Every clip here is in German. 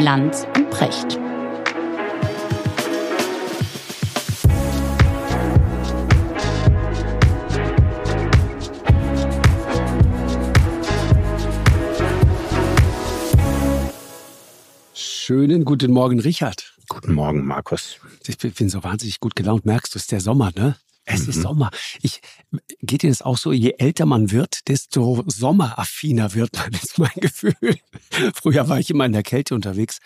Lanz und Precht. Schönen guten Morgen, Richard. Guten Morgen, Markus. Ich bin so wahnsinnig gut gelaunt. Merkst du, es ist der Sommer, ne? Es ist Sommer. Ich, geht dir das auch so? Je älter man wird, desto sommeraffiner wird man, ist mein Gefühl. Früher war ich immer in der Kälte unterwegs.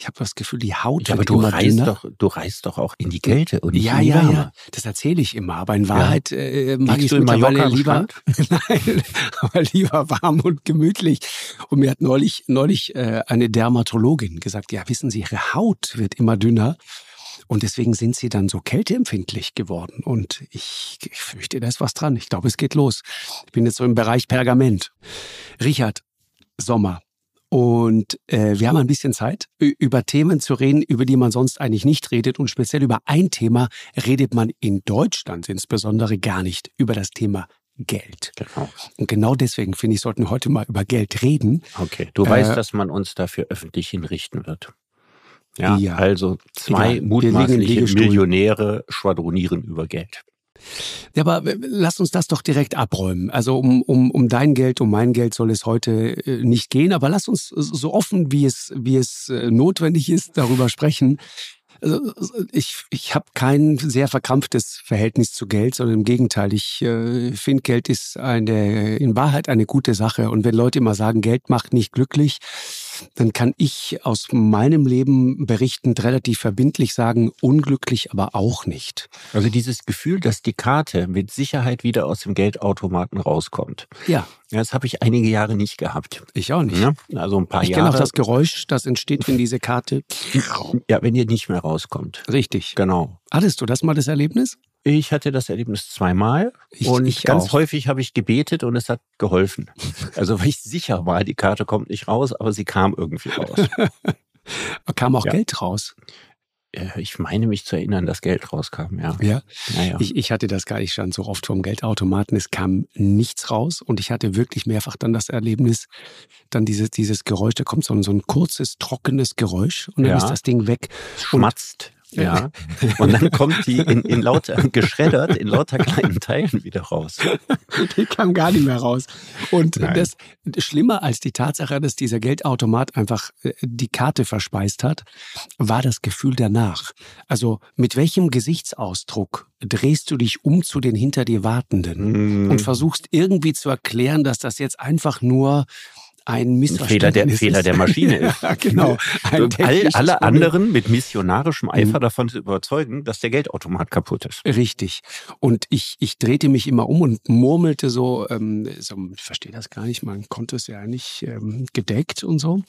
Ich habe das Gefühl, die Haut Ja, aber wird du immer reist dünner. doch, du reist doch auch in die Kälte und nicht ja, in die ja, Wärme. ja. Das erzähle ich immer. Aber in Wahrheit äh, mag ich es mittlerweile lieber, nein, aber lieber warm und gemütlich. Und mir hat neulich, neulich äh, eine Dermatologin gesagt, ja, wissen Sie, Ihre Haut wird immer dünner. Und deswegen sind sie dann so kälteempfindlich geworden. Und ich, ich fürchte, da ist was dran. Ich glaube, es geht los. Ich bin jetzt so im Bereich Pergament. Richard, Sommer. Und äh, wir haben ein bisschen Zeit, über Themen zu reden, über die man sonst eigentlich nicht redet. Und speziell über ein Thema redet man in Deutschland insbesondere gar nicht, über das Thema Geld. Genau. Und genau deswegen finde ich, sollten wir heute mal über Geld reden. Okay. Du Äh, weißt, dass man uns dafür öffentlich hinrichten wird. Ja, Ja. also zwei Egal. Mutmaßliche. Millionäre schwadronieren über Geld. Ja, aber lass uns das doch direkt abräumen. Also um, um, um dein Geld, um mein Geld soll es heute äh, nicht gehen, aber lass uns so offen, wie es, wie es äh, notwendig ist, darüber sprechen. Also, ich ich habe kein sehr verkrampftes Verhältnis zu Geld, sondern im Gegenteil. Ich äh, finde, Geld ist eine, in Wahrheit eine gute Sache. Und wenn Leute immer sagen, Geld macht nicht glücklich, dann kann ich aus meinem Leben berichtend relativ verbindlich sagen, unglücklich aber auch nicht. Also dieses Gefühl, dass die Karte mit Sicherheit wieder aus dem Geldautomaten rauskommt. Ja, das habe ich einige Jahre nicht gehabt. ich auch nicht. Ja, also ein paar Ich kenne Jahre. auch das Geräusch, das entsteht, wenn diese Karte. ja, wenn ihr nicht mehr rauskommt. Richtig. Genau. Hattest du das mal das Erlebnis? Ich hatte das Erlebnis zweimal Ich- und ich ganz auch. häufig habe ich gebetet und es hat geholfen. Also weil ich sicher war, die Karte kommt nicht raus, aber sie kam irgendwie raus. Kam auch Ja. Geld raus. Äh, ich meine mich zu erinnern, dass Geld rauskam, ja. Ja. Naja. Ich, ich hatte das gar nicht. Ich stand so oft vorm Geldautomaten. Es kam nichts raus. Und ich hatte wirklich mehrfach dann das Erlebnis, dann dieses, dieses Geräusch, da kommt so ein, so ein kurzes, trockenes Geräusch und dann Ja. ist das Ding weg. Schmatzt. Ja. Und dann kommt die in, in lauter, geschreddert, in lauter kleinen Teilen wieder raus. die kam gar nicht mehr raus. Und Nein. das schlimmer als die Tatsache, dass dieser Geldautomat einfach äh, die Karte verspeist hat, war das Gefühl danach. Also mit welchem Gesichtsausdruck drehst du dich um zu den hinter dir Wartenden Mm. und versuchst irgendwie zu erklären, dass das jetzt einfach nur ein Fehler der, Missverständnis Fehler der Maschine ist. Ja, genau. Ein Und all, alle Problem. anderen mit missionarischem Eifer Mhm. davon zu überzeugen, dass der Geldautomat kaputt ist. Richtig. Und ich, ich drehte mich immer um und murmelte so, ähm, so ich verstehe das gar nicht, mein Konto ist ja nicht ähm, gedeckt und so.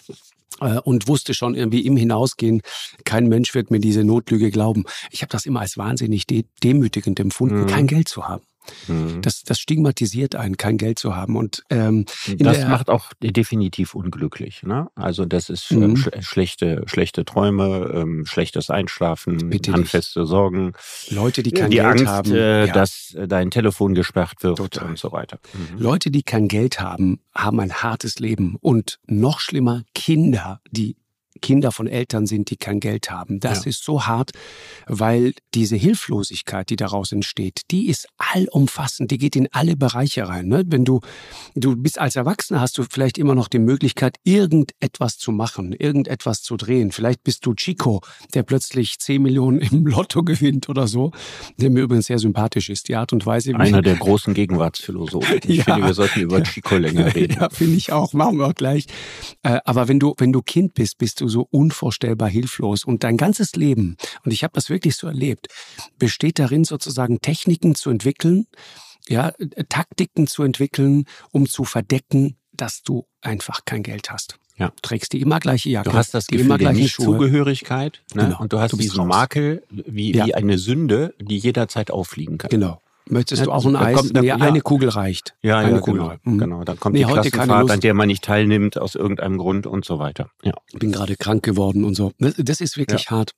Äh, Und wusste schon irgendwie im Hinausgehen, kein Mensch wird mir diese Notlüge glauben. Ich habe das immer als wahnsinnig de demütigend empfunden, Mhm. kein Geld zu haben. Mhm. Das, das stigmatisiert einen, kein Geld zu haben. Und ähm, Das macht auch definitiv unglücklich. Ne? Also das ist Mhm. ähm, sch schlechte, schlechte Träume, ähm, schlechtes Einschlafen, Bitte dich. handfeste Sorgen, Leute, die kein die Geld Angst, haben, äh, ja. dass äh, dein Telefon gesperrt wird Total. und so weiter. Mhm. Leute, die kein Geld haben, haben ein hartes Leben. Und noch schlimmer, Kinder, die Kinder von Eltern sind, die kein Geld haben. Das Ja. ist so hart, weil diese Hilflosigkeit, die daraus entsteht, die ist allumfassend, die geht in alle Bereiche rein. Ne? Wenn du, du bist als Erwachsener, hast du vielleicht immer noch die Möglichkeit, irgendetwas zu machen, irgendetwas zu drehen. Vielleicht bist du Chico, der plötzlich 10 Millionen im Lotto gewinnt oder so, der mir übrigens sehr sympathisch ist. Die Art und Weise, Einer der großen Gegenwartsphilosophen. Ich Ja. finde, wir sollten über Chico länger reden. Ja, finde ich auch. Machen wir auch gleich. Äh, aber wenn du, wenn du Kind bist, bist du so unvorstellbar hilflos. Und dein ganzes Leben, und ich habe das wirklich so erlebt, besteht darin, sozusagen Techniken zu entwickeln, ja, äh, Taktiken zu entwickeln, um zu verdecken, dass du einfach kein Geld hast. Ja. Du trägst die immer gleiche Jacke. Du hast das die Gefühl immer der. Nichtzugehörigkeit ne? Genau. und du hast Du diesen raus. Makel wie, Ja. wie eine Sünde, die jederzeit auffliegen kann. Genau. Möchtest Ja, du auch ein da Eis? kommt- da- nee, ja. eine Kugel reicht. Ja, eine ja, Kugel. genau. Mhm. genau. Dann kommt Nee, die Klassenfahrt, an der man nicht teilnimmt aus irgendeinem Grund und so weiter. Ja. bin gerade krank geworden und so. Das, das ist wirklich hart.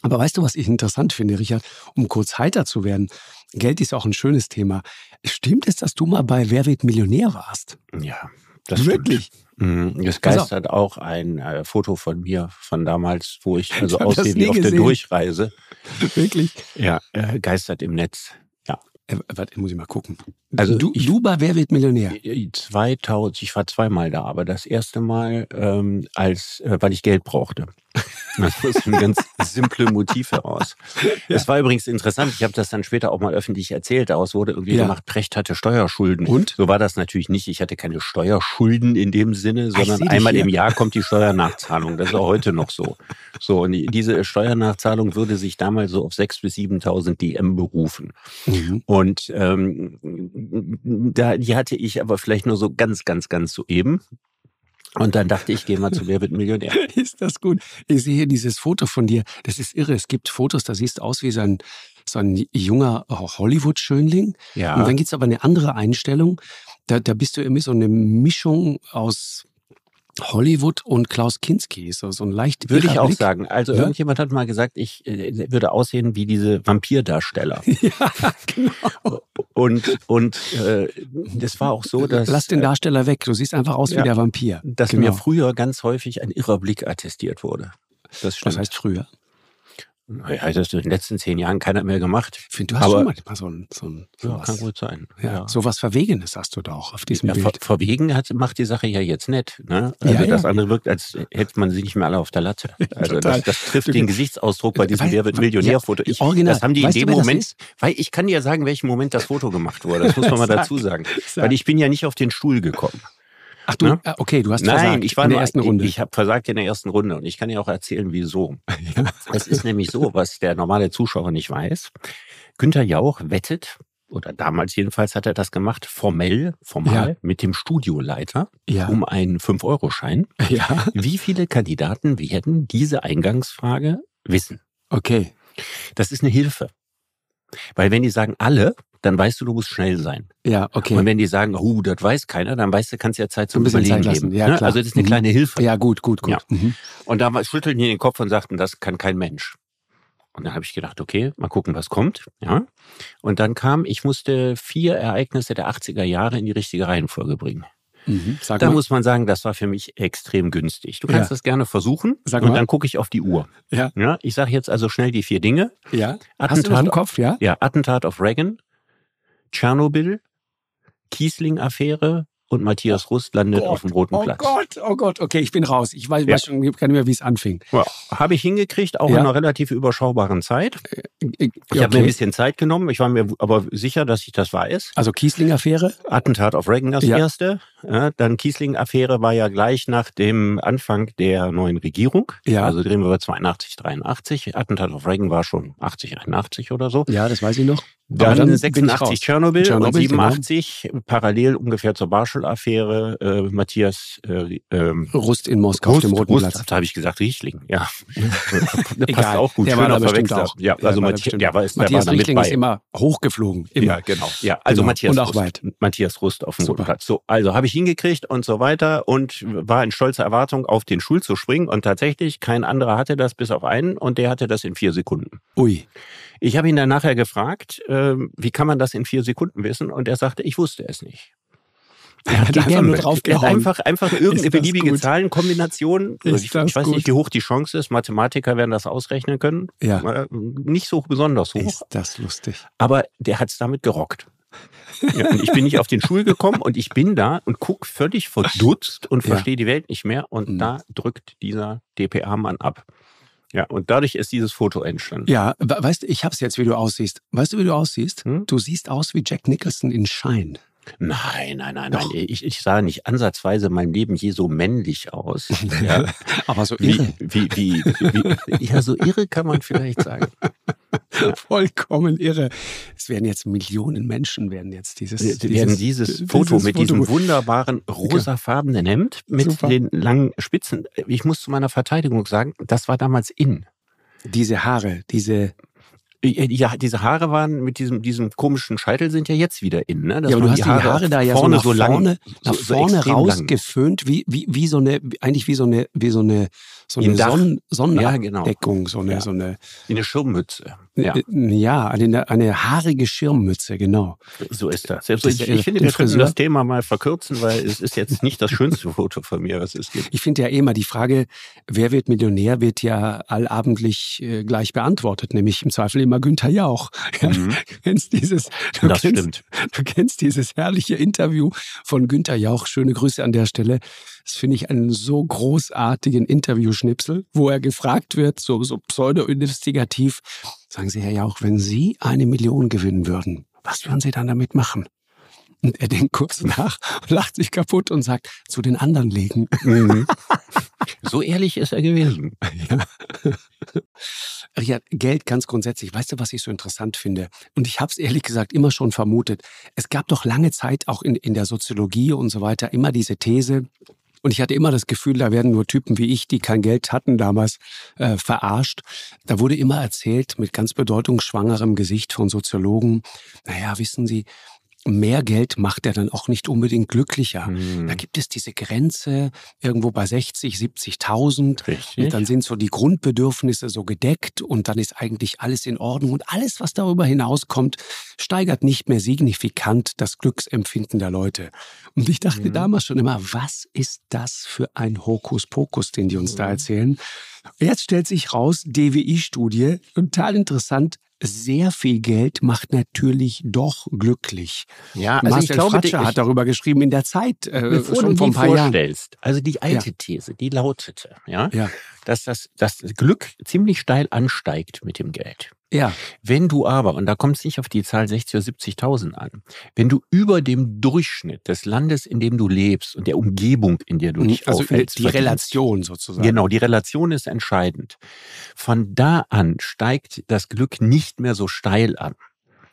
Aber weißt du, was ich interessant finde, Richard, um kurz heiter zu werden? Geld ist auch ein schönes Thema. Stimmt es, dass du mal bei Wer wird Millionär warst? Ja, Das Wirklich? Stimmt. Es geistert auch ein äh, Foto von mir von damals, wo ich also aussehe wie auf der. Durchreise. Wirklich? Ja, äh, geistert im Netz. Äh, warte, muss ich mal gucken. Also du, ich- du bei Wer wird Millionär? 2000, ich war zweimal da, aber das erste Mal, ähm, als, äh, weil ich Geld brauchte. Das ist ein ganz simple Motiv heraus. Es war übrigens interessant, ich habe das dann später auch mal öffentlich erzählt, daraus wurde irgendwie Ja. gemacht, Precht hatte Steuerschulden. Und? So war das natürlich nicht. Ich hatte keine Steuerschulden in dem Sinne, sondern einmal im Jahr kommt die Steuernachzahlung. Das ist auch heute noch so. So, und diese Steuernachzahlung würde sich damals so auf 6.000 bis 7.000 DM berufen. Mhm. Und ähm, da, die hatte ich aber vielleicht nur so ganz, ganz, ganz soeben. Und dann dachte ich, geh mal zu Wer wird Millionär. Ist das gut? Ich sehe hier dieses Foto von dir. Das ist irre. Es gibt Fotos, da siehst du aus wie so ein, so ein junger Hollywood-Schönling. Ja. Und dann gibt's aber eine andere Einstellung. Da, da bist du irgendwie so eine Mischung aus Hollywood und Klaus Kinski. So, so ein leicht Würde ich auch Blick. sagen. Also Ja. irgendjemand hat mal gesagt, ich äh, würde aussehen wie diese Vampirdarsteller. Ja, genau. Und, und äh, das war auch so, dass, Lass den Darsteller weg. Du siehst einfach aus ja. wie der Vampir. dass genau. mir früher ganz häufig ein irrer Blick attestiert wurde. Das stimmt. Was heißt früher? Ja, das in den letzten zehn Jahren keiner mehr gemacht. Ich finde, du hast Aber- schon manchmal so ein, so ein Ja, sowas. kann gut sein. Ja, so was Verwegenes hast du da auch auf diesem Ja, ver Bild. verwegen hat, macht die Sache ja jetzt nett. Ne? Also Ja, ja. das andere wirkt, als hätte man sie nicht mehr alle auf der Latte. Also das, das trifft Du- den Gesichtsausdruck bei diesem Wer wird Millionär-Foto. ja, original. Das haben die Weißt in du, dem das Moment, weil ich kann dir sagen, welchen Moment das Foto gemacht wurde. Das muss man mal dazu sagen. Sag. Weil ich bin ja nicht auf den Stuhl gekommen. Ach du, Ne? ah, okay, du hast Nein, versagt ich war in der nur, ersten Runde. Ich, ich habe versagt in der ersten Runde und ich kann dir auch erzählen, wieso. Es ist nämlich so, was der normale Zuschauer nicht weiß. Günther Jauch wettet, oder damals jedenfalls hat er das gemacht, formell, formal, Ja. mit dem Studioleiter ja. um einen 5-Euro-Schein. ja, Wie viele Kandidaten werden diese Eingangsfrage wissen? okay. Das ist eine Hilfe. Weil wenn die sagen alle, dann weißt du, du musst schnell sein. Ja, okay. Und wenn die sagen, oh, das weiß keiner, dann weißt du, kannst ja Zeit zum bisschen Überlegen Zeit lassen. geben. Ja, ne? Also das ist eine Mhm. kleine Hilfe. ja, gut, gut, gut. Ja. Mhm. Und da schüttelten die den Kopf und sagten, das kann kein Mensch. Und dann habe ich gedacht, okay, mal gucken, was kommt. Ja. Und dann kam, ich musste vier Ereignisse der 80er Jahre in die richtige Reihenfolge bringen. Mhm. Da mal. muss man sagen, das war für mich extrem günstig. Du kannst Ja. das gerne versuchen Sag und mal. dann gucke ich auf die Uhr. ja, Ja, ich sage jetzt also schnell die vier Dinge. ja. Hast du Attentat- im Kopf, ja? Ja, Attentat auf Reagan, Tschernobyl, Kiesling-Affäre und Matthias Rust landet auf dem Roten oh Platz. Gott, oh Gott, okay, ich bin raus. Ich weiß, Ja. weiß schon gar nicht mehr, wie es anfing. Ja, habe ich hingekriegt, auch Ja. in einer relativ überschaubaren Zeit. Ich, Ich habe mir ein bisschen Zeit genommen. Ich war mir aber sicher, dass ich das weiß. Also Kiesling-Affäre? Attentat auf Reagan das erste. Dann Kiesling-Affäre war ja gleich nach dem Anfang der neuen Regierung. Ja. Also drehen wir bei 82, 83. Attentat auf Reagan war schon 80, 81 oder so. Ja, das weiß ich noch. Dann, ich 86 raus. Tschernobyl, Tschernobyl, und 87 parallel ungefähr zur Marshall-Affäre äh, Matthias äh, ähm, Rust in Moskau auf dem Roten Rust, Platz. Da habe ich gesagt Riechling. Ja, passt Egal, auch gut. der war Schöner da bestimmt Verwechsler. auch. Ja, Der also war da der war, der war Matthias da mit Richtling ist immer hochgeflogen. Immer. Ja, genau. Ja, also Genau. Matthias Und auch Rust, weit. Matthias Rust auf dem. Roten Platz. So, also habe ich hingekriegt und so weiter und war in stolzer Erwartung, auf den Stuhl zu springen. Und tatsächlich, kein anderer hatte das bis auf einen und der hatte das in vier Sekunden. Ui. Ich habe ihn dann nachher gefragt, ähm, wie kann man das in vier Sekunden wissen? Und er sagte, ich wusste es nicht. Er hat Die einfach haben- nur er draufgehauen. hat einfach, einfach irgendeine beliebige? Zahlenkombination. Also ich, ich weiß nicht, wie hoch die Chance ist. Mathematiker werden das ausrechnen können. Ja. Äh, Nicht so besonders hoch. Ist das lustig. Aber der hat es damit gerockt. Ja, und ich bin nicht auf den Stuhl gekommen und ich bin da und guck völlig verdutzt und Ja. verstehe die Welt nicht mehr. Und Mhm. da drückt dieser DPA-Mann ab. Ja, und dadurch ist dieses Foto entstanden. Ja, we- weißt du, ich hab's jetzt, wie du aussiehst. Weißt du, wie du aussiehst? Hm? Du siehst aus wie Jack Nicholson in Shine. Nein, nein, nein, Doch. nein. Ich, ich sah nicht ansatzweise mein Leben je so männlich aus. Ja. Aber so Wie, irre. wie, wie, wie, ja, so irre kann man vielleicht sagen. Vollkommen irre. Es werden jetzt Millionen Menschen werden jetzt dieses, Sie werden dieses, Foto mit diesem wunderbaren rosafarbenen Hemd mit Super. den langen Spitzen. Ich muss zu meiner Verteidigung sagen, das war damals in. diese Haare, diese. Ja, diese Haare waren mit diesem, diesem komischen Scheitel sind ja jetzt wieder in. Ne? Das ja, aber du hast die Haare, da ja so vorne nach vorne, lang, nach so- so vorne rausgeföhnt, wie, wie, wie so eine, eigentlich wie so eine, wie so eine, so eine. Sonnen Ja, genau. Sonnenabdeckung, so eine, Ja. so eine, eine Schirmmütze. Ja, ja, eine, eine haarige Schirmmütze, genau. so ist das. Selbst Das ich, ich finde, wir Friseur. das Thema mal verkürzen, weil es ist jetzt nicht das schönste Foto von mir, was es gibt. Ich finde ja eh immer die Frage, wer wird Millionär, wird ja allabendlich äh, gleich beantwortet, nämlich im Zweifel immer Günther Jauch. Ja, Mhm. Du kennst dieses, du Das kennst, stimmt. Du kennst dieses herrliche Interview von Günther Jauch. Schöne Grüße an der Stelle. Das finde ich einen so großartigen Interviewschnipsel, wo er gefragt wird, so, so pseudo-investigativ. Sagen Sie, Herr Jauch, wenn Sie eine Million gewinnen würden, was würden Sie dann damit machen? Und er denkt kurz nach, lacht sich kaputt und sagt, zu den anderen legen. Mhm. So ehrlich ist er gewesen. Ja. Richard, Geld ganz grundsätzlich. Weißt du, was ich so interessant finde? Und ich habe es ehrlich gesagt immer schon vermutet. Es gab doch lange Zeit auch in, in der Soziologie und so weiter immer diese These. Und ich hatte immer das Gefühl, da werden nur Typen wie ich, die kein Geld hatten damals, äh, verarscht. Da wurde immer erzählt mit ganz bedeutungsschwangerem Gesicht von Soziologen, naja, wissen Sie, mehr Geld macht er dann auch nicht unbedingt glücklicher. Mhm. Da gibt es diese Grenze irgendwo bei 60, 70.000. Richtig. Und dann sind so die Grundbedürfnisse so gedeckt und dann ist eigentlich alles in Ordnung. Und alles, was darüber hinauskommt, steigert nicht mehr signifikant das Glücksempfinden der Leute. Und ich dachte Mhm. damals schon immer, was ist das für ein Hokuspokus, den die uns da Mhm. erzählen? Jetzt stellt sich raus, DWI-Studie, total interessant, sehr viel Geld macht natürlich doch glücklich. Ja, also Marcel ich glaube, Fratscher ich, hat darüber geschrieben in der Zeit, äh, bevor schon du vor ein paar Jahren. vorstellst, also die alte These, die lautete, ja, Ja, dass das, das Glück ziemlich steil ansteigt mit dem Geld. Ja, Wenn du aber, und da kommt es nicht auf die Zahl 60 oder 70.000 an, wenn du über dem Durchschnitt des Landes, in dem du lebst und der Umgebung, in der du dich also aufhältst, die Relation sozusagen. Genau, die Relation ist entscheidend. Von da an steigt das Glück nicht mehr so steil an.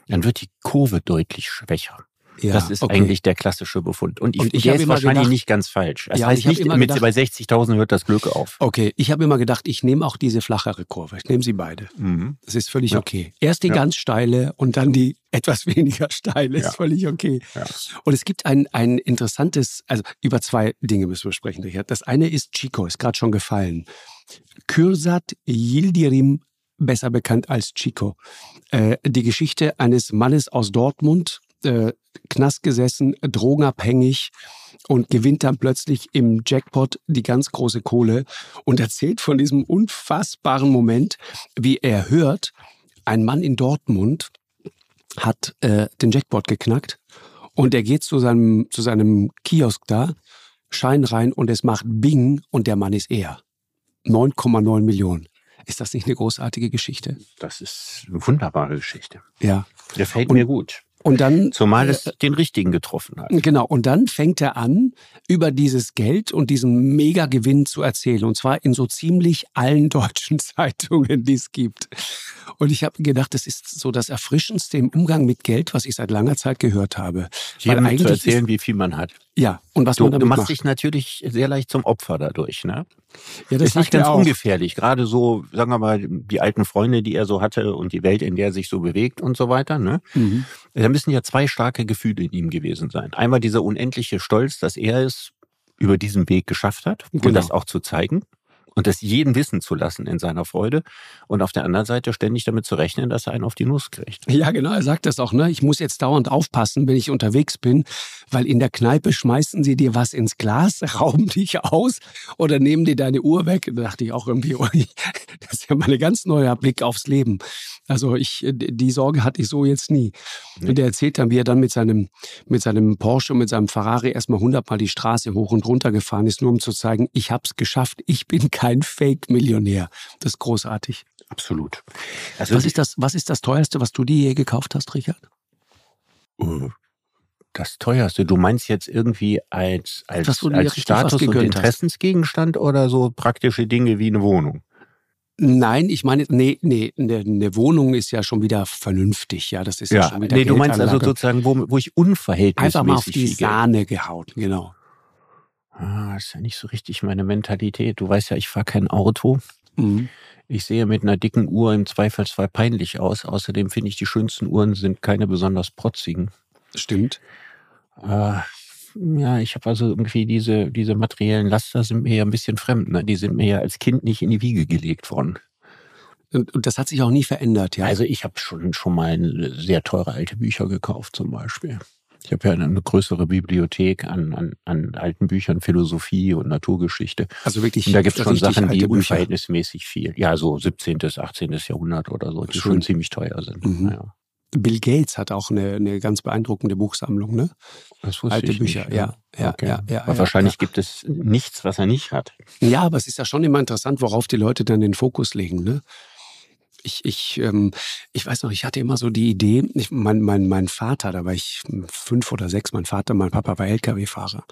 Dann wird die Kurve deutlich schwächer. Ja, das ist okay. eigentlich der klassische Befund. Und ich, Und ich der hab ist immer wahrscheinlich gedacht- nicht ganz falsch. Das Ja, heißt ich nicht, immer mit, gedacht- bei 60.000 hört das Glück auf. Okay, ich habe immer gedacht, ich nehme auch diese flachere Kurve. Ich nehme sie beide. Das ist völlig Ja. okay. Erst die Ja. ganz steile und dann die etwas weniger steile. Ist Ja. völlig okay. Ja. Und es gibt ein, ein interessantes, also über zwei Dinge müssen wir sprechen, Richard. Das eine ist Chico, ist gerade schon gefallen. Kürsat Yildirim, besser bekannt als Chico. Äh, die Geschichte eines Mannes aus Dortmund, äh, Knast gesessen, drogenabhängig und gewinnt dann plötzlich im Jackpot die ganz große Kohle und erzählt von diesem unfassbaren Moment, wie er hört, ein Mann in Dortmund hat äh, den Jackpot geknackt und er geht zu seinem, zu seinem Kiosk da, Schein rein und es macht Bing und der Mann ist er. 9,9 Millionen. Ist das nicht eine großartige Geschichte? Das ist eine wunderbare Geschichte. Ja. Gefällt Und- mir gut. Und dann Zumal es den richtigen getroffen hat. Genau, und dann fängt er an, über dieses Geld und diesen Megagewinn zu erzählen. Und zwar in so ziemlich allen deutschen Zeitungen, die es gibt. Und ich habe gedacht, das ist so das Erfrischendste im Umgang mit Geld, was ich seit langer Zeit gehört habe. Jedem zu erzählen, wie viel man hat. Ja, und was Du, man du damit machst macht. dich natürlich sehr leicht zum Opfer dadurch. Ne? ja, Das ist nicht ganz ungefährlich. Gerade so, sagen wir mal, die alten Freunde, die er so hatte und die Welt, in der er sich so bewegt und so weiter. Ne? Mhm. Da müssen ja zwei starke Gefühle in ihm gewesen sein. Einmal dieser unendliche Stolz, dass er es über diesen Weg geschafft hat und Genau. das auch zu zeigen und das jeden wissen zu lassen in seiner Freude. Und auf der anderen Seite ständig damit zu rechnen, dass er einen auf die Nuss kriegt. Ja, genau, er sagt das auch, ne? Ich muss jetzt dauernd aufpassen, wenn ich unterwegs bin, weil in der Kneipe schmeißen sie dir was ins Glas, rauben dich aus oder nehmen dir deine Uhr weg. Da dachte ich auch irgendwie, ui, das ist ja mal ein ganz neuer Blick aufs Leben. Also ich, die Sorge hatte ich so jetzt nie. Und er erzählt dann, wie er dann mit seinem, mit seinem Porsche und mit seinem Ferrari erstmal hundertmal die Straße hoch und runter gefahren ist, nur um zu zeigen, ich hab's geschafft, ich bin kein Fake-Millionär. Das ist großartig. Absolut. Also Was ist das, was ist das teuerste, was du dir je gekauft hast, Richard? Äh, das teuerste. Du meinst jetzt irgendwie als, als, als Status- und gegönnt hast. Interessensgegenstand oder so praktische Dinge wie eine Wohnung? Nein, ich meine, nee, nee, eine, eine Wohnung ist ja schon wieder vernünftig, ja, das ist ja, schon wieder nee, du meinst also sozusagen, wo, wo ich unverhältnismäßig einfach mal auf die Sahne gehauen, genau. Ah, ist ja nicht so richtig meine Mentalität. Du weißt ja, ich fahre kein Auto. Mhm. Ich sehe mit einer dicken Uhr im Zweifelsfall peinlich aus. Außerdem finde ich, die schönsten Uhren sind keine besonders protzigen. Stimmt. Äh, ja, ich habe also irgendwie diese, diese materiellen Laster sind mir ja ein bisschen fremd. Ne? Die sind mir ja als Kind nicht in die Wiege gelegt worden. Und, das hat sich auch nie verändert, ja. Also ich habe schon, schon mal sehr teure alte Bücher gekauft zum Beispiel. Ich habe ja eine größere Bibliothek an, an, an alten Büchern, Philosophie und Naturgeschichte. Also wirklich. Und da gibt es schon Sachen, die unverhältnismäßig viel, ja, so 17., 18. Jahrhundert oder so, die Schön. schon ziemlich teuer sind. Mhm. Ja. Bill Gates hat auch eine, eine ganz beeindruckende Buchsammlung, ne? Das wusste Alte ich Bücher, nicht, ja, ja, okay. ja, ja, Aber ja, wahrscheinlich ja. gibt es nichts, was er nicht hat. Ja, aber es ist ja schon immer interessant, worauf die Leute dann den Fokus legen, ne? Ich, ich, ähm, ich weiß noch, ich hatte immer so die Idee, ich, mein, mein, mein Vater, da war ich fünf oder sechs, mein Vater, mein Papa war Lkw-Fahrer.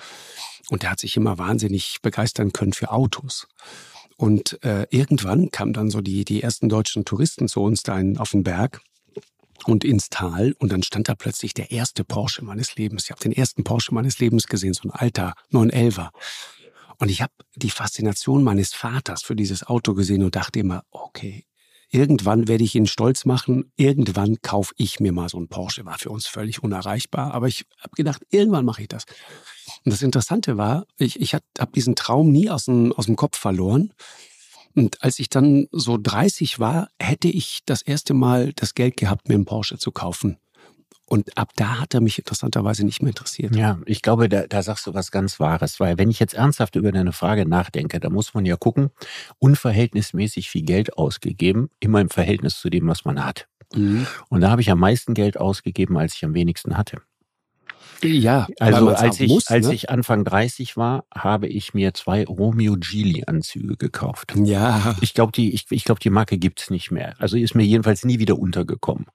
Und der hat sich immer wahnsinnig begeistern können für Autos. Und äh, irgendwann kamen dann so die, die ersten deutschen Touristen zu uns da in, auf den Berg und ins Tal und dann stand da plötzlich der erste Porsche meines Lebens. Ich habe den ersten Porsche meines Lebens gesehen, so ein alter 911er. Und ich habe die Faszination meines Vaters für dieses Auto gesehen und dachte immer, okay, irgendwann werde ich ihn stolz machen, irgendwann kaufe ich mir mal so ein Porsche. War für uns völlig unerreichbar, aber ich habe gedacht, irgendwann mache ich das. Und das Interessante war, ich, ich habe diesen Traum nie aus dem, aus dem Kopf verloren. Und als ich dann so 30 war, hätte ich das erste Mal das Geld gehabt, mir einen Porsche zu kaufen. Und ab da hat er mich interessanterweise nicht mehr interessiert. Ja, ich glaube, da, da sagst du was ganz Wahres, weil wenn ich jetzt ernsthaft über deine Frage nachdenke, da muss man ja gucken, unverhältnismäßig viel Geld ausgegeben, immer im Verhältnis zu dem, was man hat. Mhm. Und da habe ich am meisten Geld ausgegeben, als ich am wenigsten hatte. Ja, also als ich, muss, als ne? ich Anfang 30 war, habe ich mir zwei Romeo Gili Anzüge gekauft. Ja. Ich glaube, die, ich, ich glaube, die Marke gibt's nicht mehr. Also ist mir jedenfalls nie wieder untergekommen.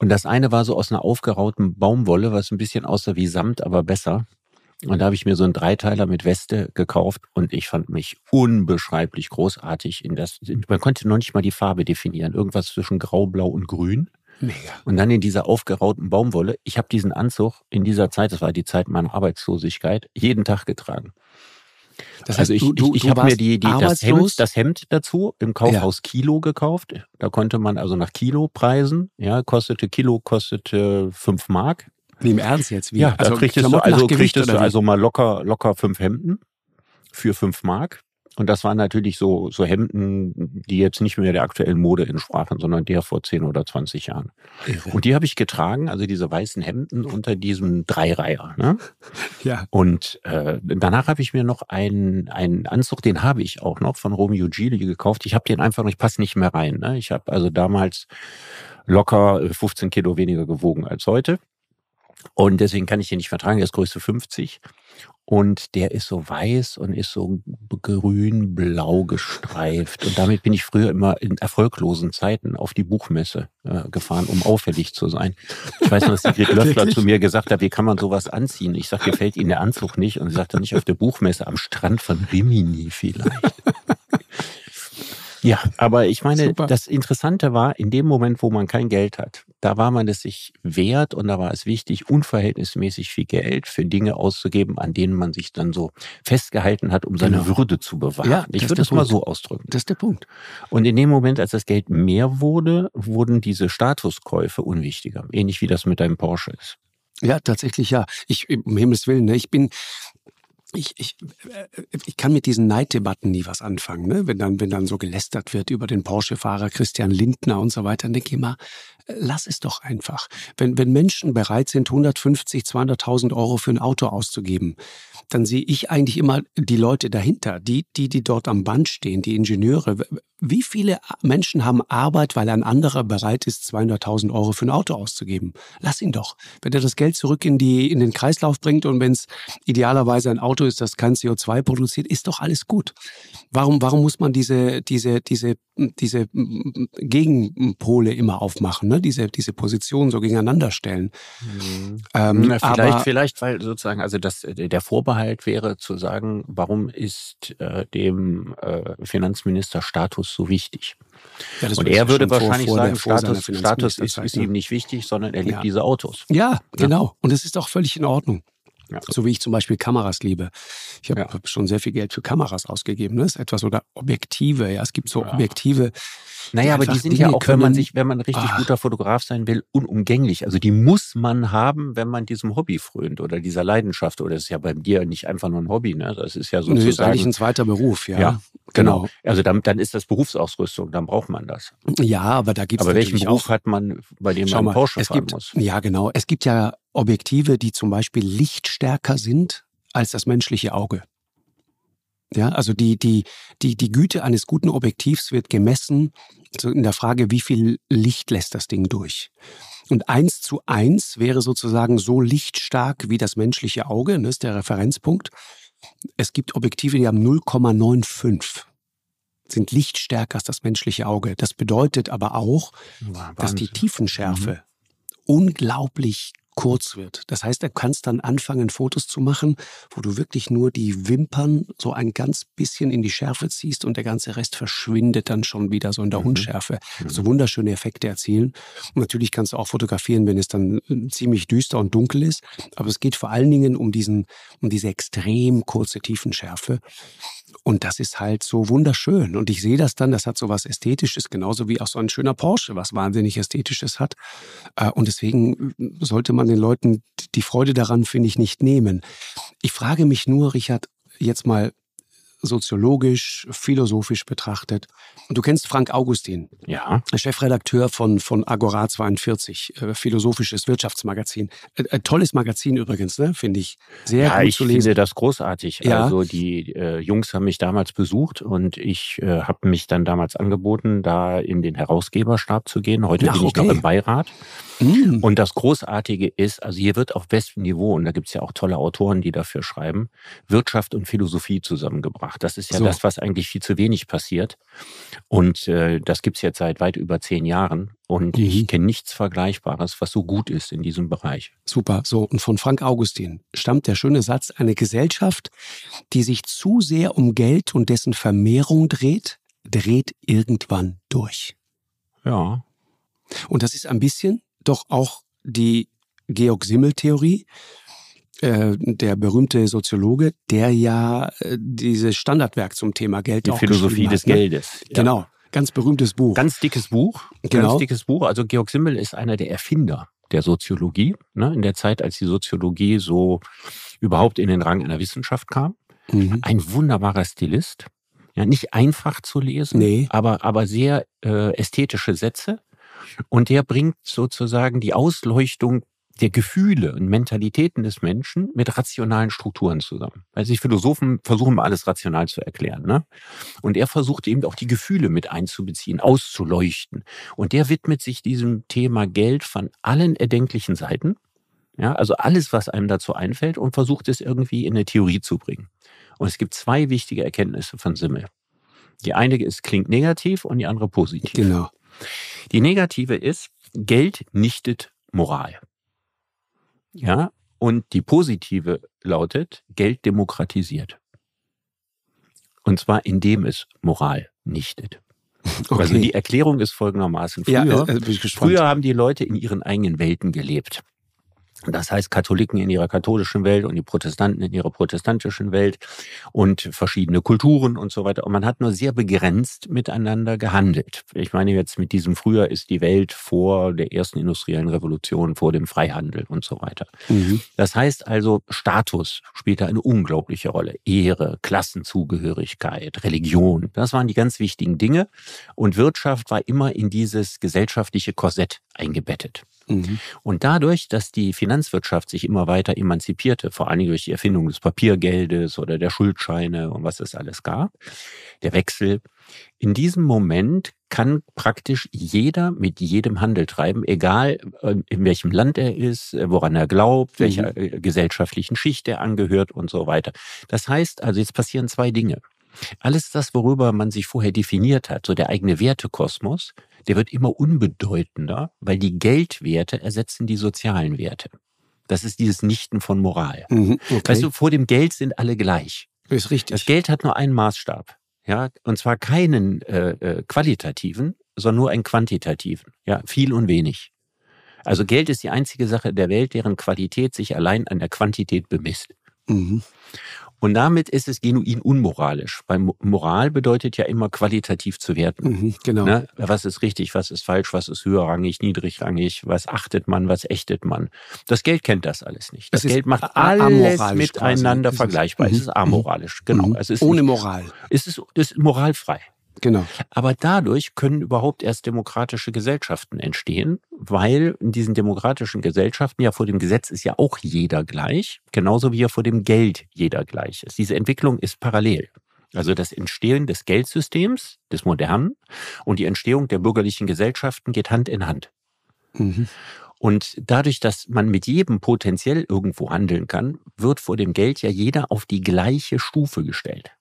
Und das eine war so aus einer aufgerauten Baumwolle, was ein bisschen aussah wie Samt, aber besser. Und da habe ich mir so einen Dreiteiler mit Weste gekauft und ich fand mich unbeschreiblich großartig in das. Man konnte noch nicht mal die Farbe definieren. Irgendwas zwischen Grau, Blau und Grün. Mega. Und dann in dieser aufgerauten Baumwolle. Ich habe diesen Anzug in dieser Zeit, das war die Zeit meiner Arbeitslosigkeit, jeden Tag getragen. Das also heißt, ich, du, ich, ich habe mir die, die, das? Hemd, das Hemd dazu im Kaufhaus Kilo gekauft. Da konnte man also nach Kilopreisen, ja, kostete Kilo, kostete fünf Mark. Wie im Ernst jetzt? Wie? Ja, da kriegtest du also, kriegtest du wie? also mal locker, locker fünf Hemden für fünf Mark. Und das waren natürlich so, so Hemden, die jetzt nicht mehr der aktuellen Mode entsprachen, sondern der vor 10 oder 20 Jahren. Irre. Und die habe ich getragen, also diese weißen Hemden unter diesem Dreireiher. Ne? Ja. Und äh, danach habe ich mir noch einen, einen Anzug, den habe ich auch noch von Romeo Gili gekauft. Ich habe den einfach noch, ich passe nicht mehr rein. Ne? Ich habe also damals locker äh, 15 Kilo weniger gewogen als heute. Und deswegen kann ich den nicht vertragen, der ist Größe 50. Und der ist so weiß und ist so grün-blau gestreift. Und damit bin ich früher immer in erfolglosen Zeiten auf die Buchmesse äh, gefahren, um auffällig zu sein. Ich weiß noch, dass Sigrid Löffler zu mir gesagt hat, wie kann man sowas anziehen? Ich sag, gefällt Ihnen der Anzug nicht? Und sie sagte, nicht auf der Buchmesse, am Strand von Rimini vielleicht. Ja, aber ich meine, Super. das Interessante war, in dem Moment, wo man kein Geld hat, da war man es sich wert und da war es wichtig, unverhältnismäßig viel Geld für Dinge auszugeben, an denen man sich dann so festgehalten hat, um seine Genau. Würde zu bewahren. Ja, das ich würde es mal so ausdrücken. Das ist der Punkt. Und in dem Moment, als das Geld mehr wurde, wurden diese Statuskäufe unwichtiger. Ähnlich wie das mit deinem Porsche ist. Ja, tatsächlich ja. Ich, um Himmels Willen, ne, ich bin, ich, ich, äh, ich kann mit diesen Neiddebatten nie was anfangen, ne? Wenn dann, wenn dann so gelästert wird über den Porsche-Fahrer Christian Lindner und so weiter, dann denke ich immer, lass es doch einfach. Wenn, wenn Menschen bereit sind, 150, 200.000 Euro für ein Auto auszugeben, dann sehe ich eigentlich immer die Leute dahinter, die, die, die dort am Band stehen, die Ingenieure. Wie viele Menschen haben Arbeit, weil ein anderer bereit ist, 200.000 Euro für ein Auto auszugeben? Lass ihn doch. Wenn er das Geld zurück in, die, in den Kreislauf bringt und wenn es idealerweise ein Auto ist, das kein CO2 produziert, ist doch alles gut. Warum, warum muss man diese, diese, diese, diese Gegenpole immer aufmachen, ne? diese, diese Positionen so gegeneinander stellen? Ähm, Na, vielleicht, aber, vielleicht, weil sozusagen, also das, der Vorbehalt wäre zu sagen, warum ist äh, dem äh, Finanzminister Status so wichtig? ja, das Und er würde vor- wahrscheinlich vor sagen, vor seiner Status, Status ist, ist ne? ihm nicht wichtig, sondern er liebt Ja. diese Autos. Ja, genau. Und es ist auch völlig in Ordnung. Ja. So wie ich zum Beispiel Kameras liebe. Ich habe ja. schon sehr viel Geld für Kameras ausgegeben. Ne? Das ist etwas oder Objektive. Ja, es gibt so Objektive. Naja, aber die sind Dinge ja auch, wenn man sich, wenn man richtig ah. guter Fotograf sein will, unumgänglich. Also die muss man haben, wenn man diesem Hobby frönt oder dieser Leidenschaft. Oder es ist ja bei dir nicht einfach nur ein Hobby. Ne? Das ist ja sozusagen. Das ist eigentlich ein zweiter Beruf. Ja, ja genau. genau. Also dann, dann ist das Berufsausrüstung. Dann braucht man das. Ja, aber da gibt es. Aber welchen Beruf auch, hat man, bei dem man Porsche fahren gibt, muss? Ja, genau. Es gibt ja Objektive, die zum Beispiel lichtstärker sind als das menschliche Auge. Ja, also die, die, die, die Güte eines guten Objektivs wird gemessen in der Frage, wie viel Licht lässt das Ding durch. Und eins zu eins wäre sozusagen so lichtstark wie das menschliche Auge, das ist der Referenzpunkt. Es gibt Objektive, die haben 0,95 sind lichtstärker als das menschliche Auge. Das bedeutet aber auch, Wahnsinn. dass die Tiefenschärfe mhm. unglaublich kurz wird. Das heißt, du kannst dann anfangen, Fotos zu machen, wo du wirklich nur die Wimpern so ein ganz bisschen in die Schärfe ziehst und der ganze Rest verschwindet dann schon wieder so in der mhm. Unschärfe. Mhm. Also wunderschöne Effekte erzielen. Und natürlich kannst du auch fotografieren, wenn es dann äh, ziemlich düster und dunkel ist. Aber es geht vor allen Dingen um diesen, um diese extrem kurze Tiefenschärfe. Und das ist halt so wunderschön. Und ich sehe das dann, das hat so was Ästhetisches, genauso wie auch so ein schöner Porsche, was wahnsinnig Ästhetisches hat. Äh, und deswegen sollte man den Leuten die Freude daran, finde ich, nicht nehmen. Ich frage mich nur, Richard, jetzt mal soziologisch, philosophisch betrachtet. Du kennst Frank Augustin. Ja. Chefredakteur von, von Agora 42, äh, philosophisches Wirtschaftsmagazin. Äh, äh, tolles Magazin übrigens, ne? finde ich. Sehr ja, gut ich zu lesen. finde das großartig. Ja. Also die äh, Jungs haben mich damals besucht und ich äh, habe mich dann damals angeboten, da in den Herausgeberstab zu gehen. Heute Ach, bin ich okay. noch im Beirat. Mm. Und das Großartige ist, also hier wird auf bestem Niveau, und da gibt es ja auch tolle Autoren, die dafür schreiben, Wirtschaft und Philosophie zusammengebracht. Das ist ja so. das, was eigentlich viel zu wenig passiert. Und äh, das gibt's jetzt seit weit über zehn Jahren. Und mhm. ich kenne nichts Vergleichbares, was so gut ist in diesem Bereich. Super. So, und von Frank Augustin stammt der schöne Satz, eine Gesellschaft, die sich zu sehr um Geld und dessen Vermehrung dreht, dreht irgendwann durch. Ja. Und das ist ein bisschen doch auch die Georg-Simmel-Theorie, äh, der berühmte Soziologe, der ja äh, dieses Standardwerk zum Thema Geld Die Philosophie des hat, ne? Geldes. Ja. Genau, ganz berühmtes Buch. Ganz dickes Buch. Genau. Ganz dickes Buch. Also Georg Simmel ist einer der Erfinder der Soziologie, ne, in der Zeit, als die Soziologie so überhaupt in den Rang einer Wissenschaft kam. Mhm. Ein wunderbarer Stilist. Ja, nicht einfach zu lesen, nee. aber, aber sehr äh, ästhetische Sätze. Und der bringt sozusagen die Ausleuchtung der Gefühle und Mentalitäten des Menschen mit rationalen Strukturen zusammen. Also die Philosophen versuchen alles rational zu erklären. Ne? Und er versucht eben auch die Gefühle mit einzubeziehen, auszuleuchten. Und der widmet sich diesem Thema Geld von allen erdenklichen Seiten. Ja, also alles, was einem dazu einfällt und versucht es irgendwie in eine Theorie zu bringen. Und es gibt zwei wichtige Erkenntnisse von Simmel. Die eine ist, klingt negativ und die andere positiv. Genau. Die negative ist, Geld nichtet Moral. Ja, und die positive lautet, Geld demokratisiert. Und zwar indem es Moral nichtet. Okay. Also die Erklärung ist folgendermaßen. Früher, ja, also früher haben die Leute in ihren eigenen Welten gelebt. Das heißt, Katholiken in ihrer katholischen Welt und die Protestanten in ihrer protestantischen Welt und verschiedene Kulturen und so weiter. Und man hat nur sehr begrenzt miteinander gehandelt. Ich meine jetzt mit diesem früher ist die Welt vor der ersten industriellen Revolution, vor dem Freihandel und so weiter. Mhm. Das heißt also, Status spielt da eine unglaubliche Rolle. Ehre, Klassenzugehörigkeit, Religion. Das waren die ganz wichtigen Dinge. Und Wirtschaft war immer in dieses gesellschaftliche Korsett eingebettet. Mhm. Und dadurch, dass die Finanzwirtschaft sich immer weiter emanzipierte, vor allen Dingen durch die Erfindung des Papiergeldes oder der Schuldscheine und was es alles gab, der Wechsel, in diesem Moment kann praktisch jeder mit jedem Handel treiben, egal äh, in welchem Land er ist, äh, woran er glaubt, welcher mhm. Gesellschaftlichen Schicht er angehört und so weiter. Das heißt also, jetzt passieren zwei Dinge. Alles das, worüber man sich vorher definiert hat, so der eigene Wertekosmos, der wird immer unbedeutender, weil die Geldwerte ersetzen die sozialen Werte. Das ist dieses Nichten von Moral. Mhm, okay. Weißt du, vor dem Geld sind alle gleich. Ist richtig. Das Geld hat nur einen Maßstab. Ja, und zwar keinen äh, äh, qualitativen, sondern nur einen quantitativen. Ja, viel und wenig. Also Geld ist die einzige Sache der Welt, deren Qualität sich allein an der Quantität bemisst. Mhm. Und damit ist es genuin unmoralisch. Weil Moral bedeutet ja immer qualitativ zu werten. Mhm, genau. Ne? Was ist richtig, was ist falsch, was ist höherrangig, niedrigrangig, was achtet man, was ächtet man. Das Geld kennt das alles nicht. Das, das Geld macht alles miteinander vergleichbar. Es ist mhm. amoralisch, genau. Mhm. Es ist Ohne nicht, Moral. Es ist, es ist moralfrei. Genau. Aber dadurch können überhaupt erst demokratische Gesellschaften entstehen, weil in diesen demokratischen Gesellschaften ja vor dem Gesetz ist ja auch jeder gleich, genauso wie ja vor dem Geld jeder gleich ist. Diese Entwicklung ist parallel. Also das Entstehen des Geldsystems, des modernen, und die Entstehung der bürgerlichen Gesellschaften geht Hand in Hand. Mhm. Und dadurch, dass man mit jedem potenziell irgendwo handeln kann, wird vor dem Geld ja jeder auf die gleiche Stufe gestellt.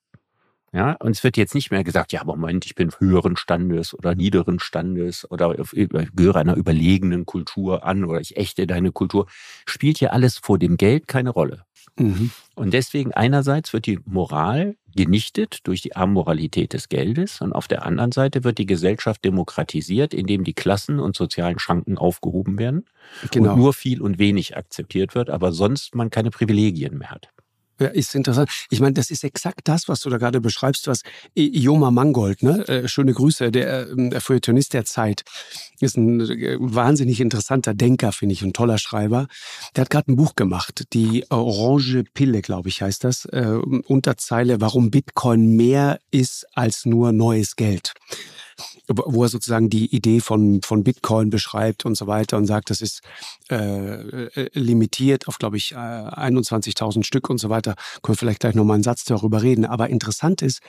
Ja, und es wird jetzt nicht mehr gesagt, ja, Moment, ich bin höheren Standes oder niederen Standes oder gehöre einer überlegenen Kultur an oder ich ächte deine Kultur. Spielt hier alles vor dem Geld keine Rolle. Mhm. Und deswegen einerseits wird die Moral genichtet durch die Amoralität des Geldes und auf der anderen Seite wird die Gesellschaft demokratisiert, indem die Klassen und sozialen Schranken aufgehoben werden genau. und nur viel und wenig akzeptiert wird, aber sonst man keine Privilegien mehr hat. Ja, ist interessant. Ich meine, das ist exakt das, was du da gerade beschreibst, was Joma Mangold, ne? Äh, schöne Grüße, der, ähm, der Feuilletonist der Zeit, ist ein äh, wahnsinnig interessanter Denker, finde ich, ein toller Schreiber. Der hat gerade ein Buch gemacht, die Orange Pille, glaube ich, heißt das, äh, Unterzeile, warum Bitcoin mehr ist als nur neues Geld wo er sozusagen die Idee von, von Bitcoin beschreibt und so weiter und sagt, das ist äh, äh limitiert auf, glaube ich, 21.000 äh, Stück und so weiter. Können wir vielleicht gleich nochmal einen Satz darüber reden. Aber interessant ist,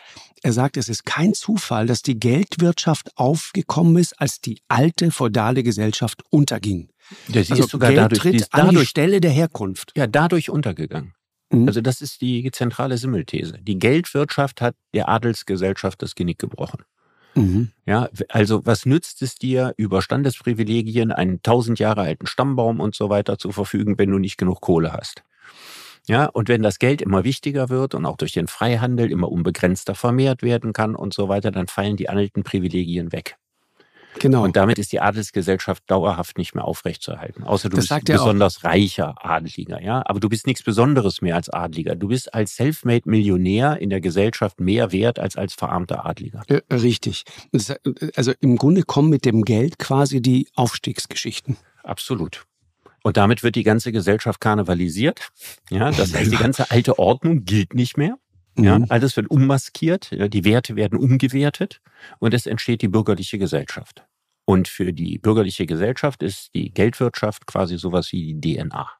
er sagt, es ist kein Zufall, dass die Geldwirtschaft aufgekommen ist, als die alte feudale Gesellschaft unterging. Ja, sie also ist sogar Geld dadurch, tritt dadurch, an die Stelle der Herkunft. Ja, dadurch untergegangen. Mhm. Also das ist die zentrale Simmelthese. Die Geldwirtschaft hat der Adelsgesellschaft das Genick gebrochen. Mhm. Ja, also was nützt es dir, über Standesprivilegien einen tausend Jahre alten Stammbaum und so weiter zu verfügen, wenn du nicht genug Kohle hast? Ja, und wenn das Geld immer wichtiger wird und auch durch den Freihandel immer unbegrenzter vermehrt werden kann und so weiter, dann fallen die alten Privilegien weg. Genau. Und damit ist die Adelsgesellschaft dauerhaft nicht mehr aufrechtzuerhalten. Außer du das bist ein besonders auch. reicher Adeliger, ja. Aber du bist nichts Besonderes mehr als Adeliger. Du bist als Selfmade-Millionär in der Gesellschaft mehr wert als als verarmter Adeliger. Äh, richtig. Also im Grunde kommen mit dem Geld quasi die Aufstiegsgeschichten. Absolut. Und damit wird die ganze Gesellschaft karnevalisiert. Ja, das heißt, die ganze alte Ordnung gilt nicht mehr. Ja, mhm. alles wird ummaskiert, die Werte werden umgewertet und es entsteht die bürgerliche Gesellschaft. Und für die bürgerliche Gesellschaft ist die Geldwirtschaft quasi sowas wie die DNA.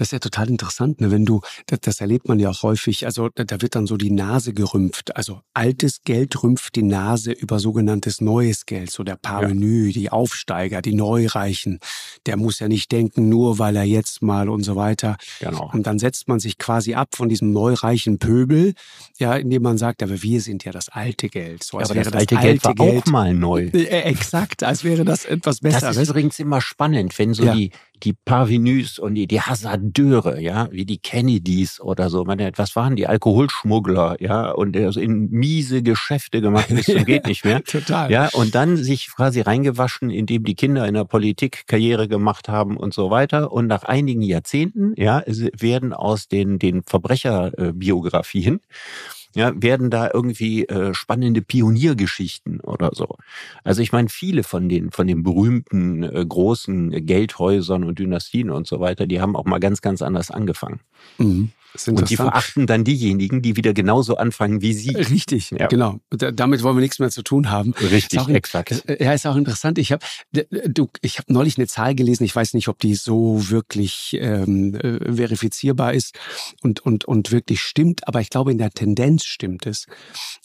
Das ist ja total interessant, ne? wenn du, das, das erlebt man ja auch häufig, also da, da, wird dann so die Nase gerümpft. Also altes Geld rümpft die Nase über sogenanntes neues Geld, so der Parvenu, ja. die Aufsteiger, die Neureichen. Der muss ja nicht denken, nur weil er jetzt mal und so weiter. Genau. Und dann setzt man sich quasi ab von diesem neureichen Pöbel, ja, indem man sagt, aber wir sind ja das alte Geld. So, als ja, aber wäre das, alte, Geld war Geld, auch mal neu. Äh, exakt, als wäre das etwas Besseres. Das ist übrigens immer spannend, wenn so ja. die, die Parvenus und die, die Hasardeure, ja, wie die Kennedys oder so. Meine, was waren die Alkoholschmuggler, ja, und also in miese Geschäfte gemacht bis zum geht nicht mehr. Total. Ja, und dann sich quasi reingewaschen, indem die Kinder in der Politik Karriere gemacht haben und so weiter. Und nach einigen Jahrzehnten, ja, werden aus den, den Verbrecherbiografien ja, werden da irgendwie äh, spannende Pioniergeschichten oder so. Also ich meine, viele von den von den berühmten äh, großen Geldhäusern und Dynastien und so weiter, die haben auch mal ganz ganz anders angefangen. Mhm. Und die verachten dann diejenigen, die wieder genauso anfangen wie sie. Richtig, ja. genau. damit wollen wir nichts mehr zu tun haben. Richtig, auch, exakt. Äh, ja, ist auch interessant. Ich habe ich hab neulich eine Zahl gelesen, ich weiß nicht, ob die so wirklich ähm, äh, verifizierbar ist und, und, und wirklich stimmt, aber ich glaube, in der Tendenz stimmt es.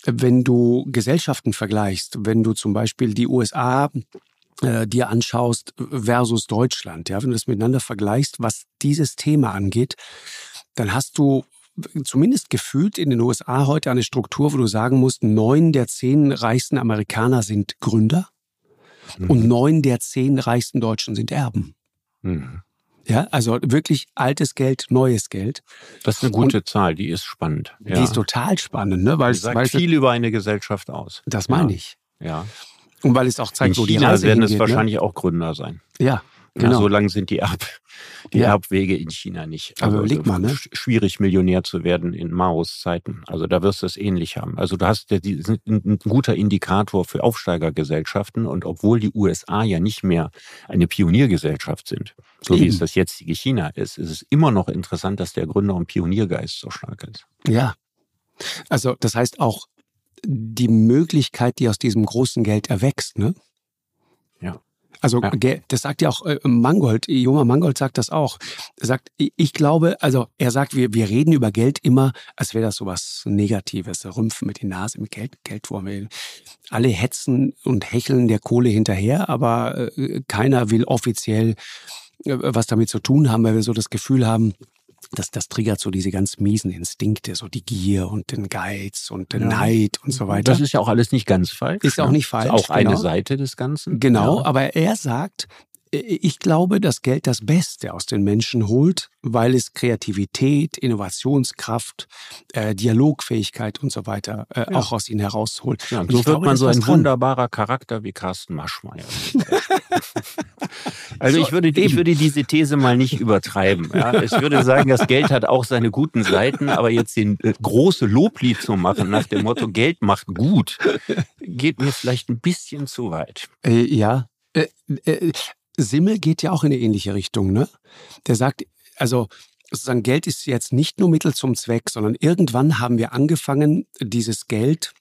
Wenn du Gesellschaften vergleichst, wenn du zum Beispiel die USA äh, dir anschaust versus Deutschland, ja, wenn du das miteinander vergleichst, was dieses Thema angeht, dann hast du zumindest gefühlt in den USA heute eine Struktur, wo du sagen musst, neun der zehn reichsten Amerikaner sind Gründer mhm. und neun der zehn reichsten Deutschen sind Erben. Mhm. Ja, also wirklich altes Geld, neues Geld. Das ist eine gute und Zahl, die ist spannend. Ja. Die ist total spannend, ne? Weil die sagt weil viel über eine Gesellschaft aus. Das meine ja. ich. Ja. Und weil es auch zeigt, In wo China die Reise werden es ne? wahrscheinlich auch Gründer sein. Ja, Genau. Ja, so lang sind die, Erb, die ja. Erbwege in China nicht. Also, Aber überleg mal, ne? Schwierig, Millionär zu werden in Maos Zeiten. Also da wirst du es ähnlich haben. Also du hast die, ein guter Indikator für Aufsteigergesellschaften. Und obwohl die USA ja nicht mehr eine Pioniergesellschaft sind, so Eben. wie es das jetzige China ist, ist es immer noch interessant, dass der Gründer- und Pioniergeist so stark ist. Ja. Also das heißt auch die Möglichkeit, die aus diesem großen Geld erwächst, ne? Also ja. das sagt ja auch äh, Mangold, Joma Mangold sagt das auch. Er sagt, ich glaube, also er sagt, wir, wir reden über Geld immer, als wäre das sowas Negatives, rümpfen mit die Nase mit Geld, Geldwurm. Alle hetzen und hecheln der Kohle hinterher, aber äh, keiner will offiziell äh, was damit zu tun haben, weil wir so das Gefühl haben, das, das triggert so diese ganz miesen Instinkte, so die Gier und den Geiz und den ja. Neid und so weiter. Das ist ja auch alles nicht ganz falsch. Ist auch ne? nicht falsch. Ist auch genau. eine Seite des Ganzen. Genau, ja. aber er sagt, ich glaube, dass Geld das Beste aus den Menschen holt, weil es Kreativität, Innovationskraft, äh, Dialogfähigkeit und so weiter äh, ja. auch aus ihnen herausholt. Ja, so wird man so ein wunderbarer Charakter wie Carsten Maschmeyer. also ich würde, ich würde diese These mal nicht übertreiben. Ja. Ich würde sagen, das Geld hat auch seine guten Seiten, aber jetzt den äh, große Loblied zu machen nach dem Motto Geld macht gut, geht mir vielleicht ein bisschen zu weit. Äh, ja, äh, äh, Simmel geht ja auch in eine ähnliche Richtung. Ne? Der sagt, also sozusagen Geld ist jetzt nicht nur Mittel zum Zweck, sondern irgendwann haben wir angefangen, dieses Geld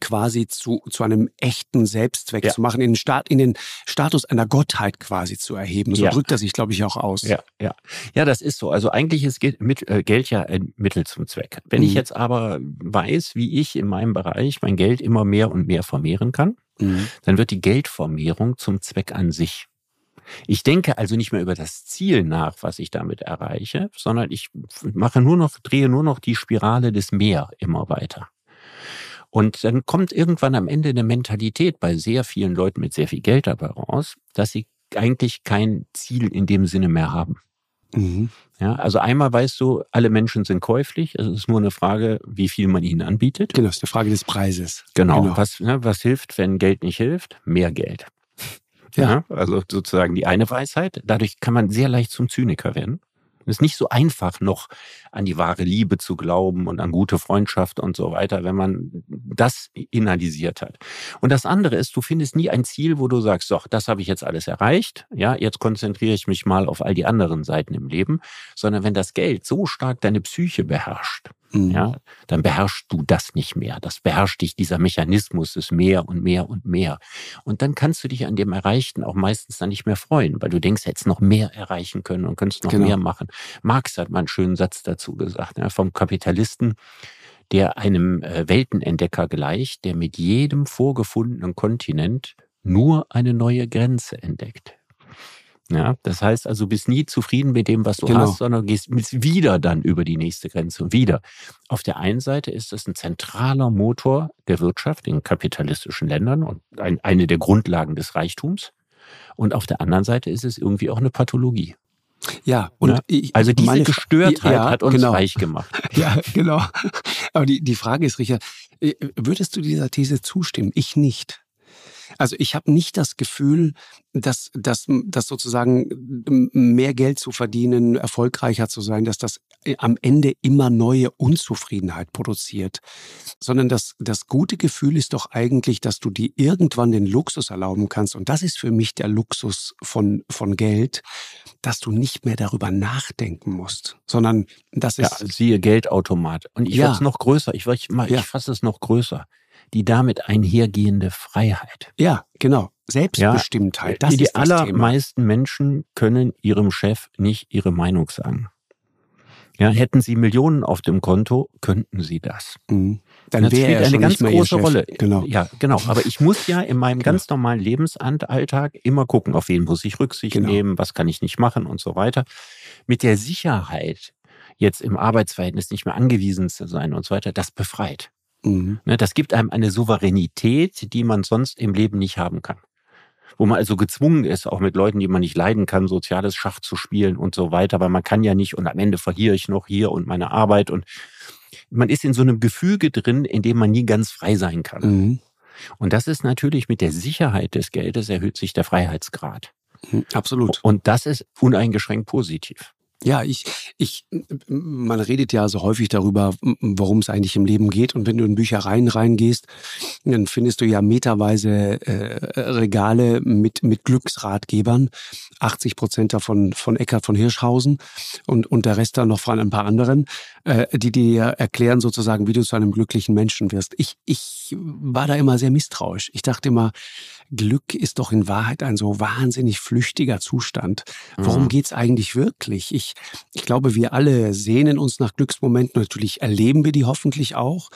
quasi zu, zu einem echten Selbstzweck ja. zu machen, in den, Staat, in den Status einer Gottheit quasi zu erheben. So ja. drückt er sich, glaube ich, auch aus. Ja, ja. ja, das ist so. Also eigentlich ist Geld, mit, äh, Geld ja ein Mittel zum Zweck. Wenn mhm. ich jetzt aber weiß, wie ich in meinem Bereich mein Geld immer mehr und mehr vermehren kann, mhm. dann wird die Geldvermehrung zum Zweck an sich. Ich denke also nicht mehr über das Ziel nach, was ich damit erreiche, sondern ich mache nur noch, drehe nur noch die Spirale des Mehr immer weiter. Und dann kommt irgendwann am Ende eine Mentalität bei sehr vielen Leuten mit sehr viel Geld dabei raus, dass sie eigentlich kein Ziel in dem Sinne mehr haben. Mhm. Ja, also einmal weißt du, alle Menschen sind käuflich. Es ist nur eine Frage, wie viel man ihnen anbietet. Genau, es ist eine Frage des Preises. Genau. genau. Was, ne, was hilft, wenn Geld nicht hilft? Mehr Geld. Ja. ja. Also sozusagen die eine Weisheit. Dadurch kann man sehr leicht zum Zyniker werden. Es ist nicht so einfach, noch an die wahre Liebe zu glauben und an gute Freundschaft und so weiter, wenn man das inhalisiert hat. Und das andere ist, du findest nie ein Ziel, wo du sagst, so, das habe ich jetzt alles erreicht. Ja, jetzt konzentriere ich mich mal auf all die anderen Seiten im Leben. Sondern wenn das Geld so stark deine Psyche beherrscht, Mhm. Ja, dann beherrschst du das nicht mehr. Das beherrscht dich, dieser Mechanismus ist mehr und mehr und mehr. Und dann kannst du dich an dem Erreichten auch meistens dann nicht mehr freuen, weil du denkst, hättest noch mehr erreichen können und könntest noch genau. mehr machen. Marx hat mal einen schönen Satz dazu gesagt, ja, vom Kapitalisten, der einem äh, Weltenentdecker gleicht, der mit jedem vorgefundenen Kontinent nur eine neue Grenze entdeckt. Ja, das heißt also, bist nie zufrieden mit dem, was du genau. hast, sondern gehst wieder dann über die nächste Grenze und wieder. Auf der einen Seite ist das ein zentraler Motor der Wirtschaft in kapitalistischen Ländern und ein, eine der Grundlagen des Reichtums. Und auf der anderen Seite ist es irgendwie auch eine Pathologie. Ja, und ja? Ich, also diese meine, Gestörtheit ja, hat uns genau. weich gemacht. Ja, genau. Aber die, die Frage ist, Richard, äh, würdest du dieser These zustimmen? Ich nicht. Also ich habe nicht das Gefühl, dass, dass, dass sozusagen mehr Geld zu verdienen, erfolgreicher zu sein, dass das äh, am Ende immer neue Unzufriedenheit produziert, sondern das, das gute Gefühl ist doch eigentlich, dass du dir irgendwann den Luxus erlauben kannst. Und das ist für mich der Luxus von, von Geld, dass du nicht mehr darüber nachdenken musst, sondern das ist. Ja, siehe Geldautomat. Und ich ja. es noch größer, ich, ich, ich ja. fasse es noch größer die damit einhergehende Freiheit. Ja, genau. Selbstbestimmtheit. Ja, das die allermeisten Thema. Menschen können ihrem Chef nicht ihre Meinung sagen. Ja, hätten sie Millionen auf dem Konto, könnten sie das. Mhm. Dann wäre er eine ganz große Rolle. Genau. Ja, genau. Aber ich muss ja in meinem genau. ganz normalen Lebensalltag immer gucken, auf wen muss ich Rücksicht genau. nehmen, was kann ich nicht machen und so weiter. Mit der Sicherheit, jetzt im Arbeitsverhältnis nicht mehr angewiesen zu sein und so weiter, das befreit. Mhm. Ne, das gibt einem eine Souveränität, die man sonst im Leben nicht haben kann. Wo man also gezwungen ist, auch mit Leuten, die man nicht leiden kann, soziales Schach zu spielen und so weiter, weil man kann ja nicht und am Ende verliere ich noch hier und meine Arbeit und man ist in so einem Gefüge drin, in dem man nie ganz frei sein kann. Mhm. Und das ist natürlich mit der Sicherheit des Geldes erhöht sich der Freiheitsgrad. Hm, absolut. Und das ist uneingeschränkt positiv. Ja, ich, ich, man redet ja so häufig darüber, worum es eigentlich im Leben geht. Und wenn du in Büchereien reingehst, dann findest du ja meterweise äh, Regale mit, mit Glücksratgebern. 80 Prozent davon von Eckhard von Hirschhausen und, und der Rest dann noch von ein paar anderen, äh, die dir erklären sozusagen, wie du zu einem glücklichen Menschen wirst. Ich, ich war da immer sehr misstrauisch. Ich dachte immer, Glück ist doch in Wahrheit ein so wahnsinnig flüchtiger Zustand. Worum mhm. geht's eigentlich wirklich? Ich, ich glaube, wir alle sehnen uns nach Glücksmomenten. Natürlich erleben wir die hoffentlich auch,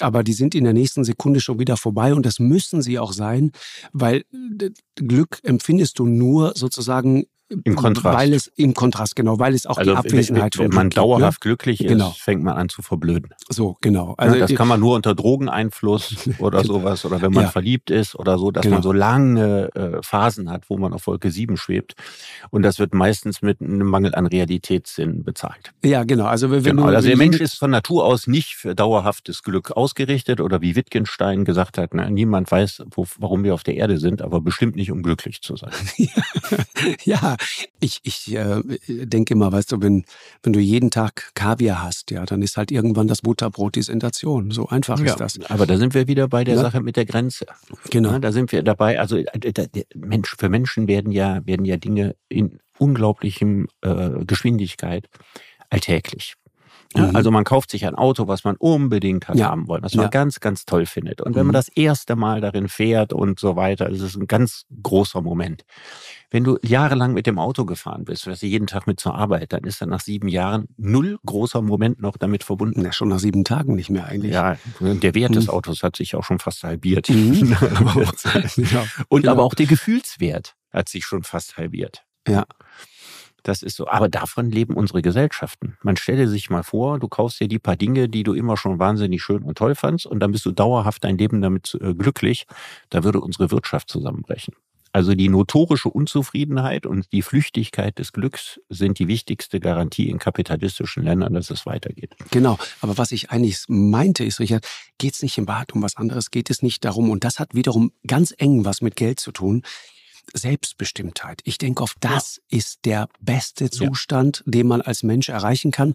aber die sind in der nächsten Sekunde schon wieder vorbei und das müssen sie auch sein, weil äh, Glück empfindest du nur sozusagen im Kontrast. Weil es im Kontrast, genau, weil es auch also die Abwesenheit wenn, wenn, man dauerhaft ne? glücklich ist, genau. fängt man an zu verblöden. So, genau. Also ja, das kann man nur unter Drogeneinfluss oder genau. sowas oder wenn man ja. verliebt ist oder so, dass genau. man so lange äh, Phasen hat, wo man auf Wolke 7 schwebt. Und das wird meistens mit einem Mangel an Realitätssinn bezahlt. Ja, genau. Also, wenn genau. Du, also der Mensch ist von Natur aus nicht für dauerhaftes Glück ausgerichtet oder wie Wittgenstein gesagt hat, ne, niemand weiß, wo, warum wir auf der Erde sind, aber bestimmt nicht, um glücklich zu sein. ja, ich, ich äh, denke immer, weißt du, wenn, wenn du jeden Tag Kaviar hast, ja, dann ist halt irgendwann das Butterbrot die Sensation. So einfach ja, ist das. Aber da sind wir wieder bei der ja? Sache mit der Grenze. Genau. Ja, da sind wir dabei. Also äh, Mensch, für Menschen werden ja, werden ja Dinge in unglaublichem äh, Geschwindigkeit alltäglich. Mhm. Also man kauft sich ein Auto, was man unbedingt hat ja. haben wollen, was man ja. ganz, ganz toll findet. Und wenn man mhm. das erste Mal darin fährt und so weiter, ist es ein ganz großer Moment. Wenn du jahrelang mit dem Auto gefahren bist, fährst du jeden Tag mit zur Arbeit, dann ist dann nach sieben Jahren null großer Moment noch damit verbunden. Ja, schon nach sieben Tagen nicht mehr eigentlich. Ja, der Wert mhm. des Autos hat sich auch schon fast halbiert. Mhm. und genau. aber auch der Gefühlswert hat sich schon fast halbiert. Ja. Das ist so. Aber davon leben unsere Gesellschaften. Man stelle sich mal vor, du kaufst dir die paar Dinge, die du immer schon wahnsinnig schön und toll fandst, und dann bist du dauerhaft dein Leben damit äh, glücklich. Da würde unsere Wirtschaft zusammenbrechen. Also die notorische Unzufriedenheit und die Flüchtigkeit des Glücks sind die wichtigste Garantie in kapitalistischen Ländern, dass es weitergeht. Genau, aber was ich eigentlich meinte ist, Richard, geht es nicht im Bad um was anderes, geht es nicht darum, und das hat wiederum ganz eng was mit Geld zu tun, Selbstbestimmtheit. Ich denke oft, das ja. ist der beste Zustand, ja. den man als Mensch erreichen kann.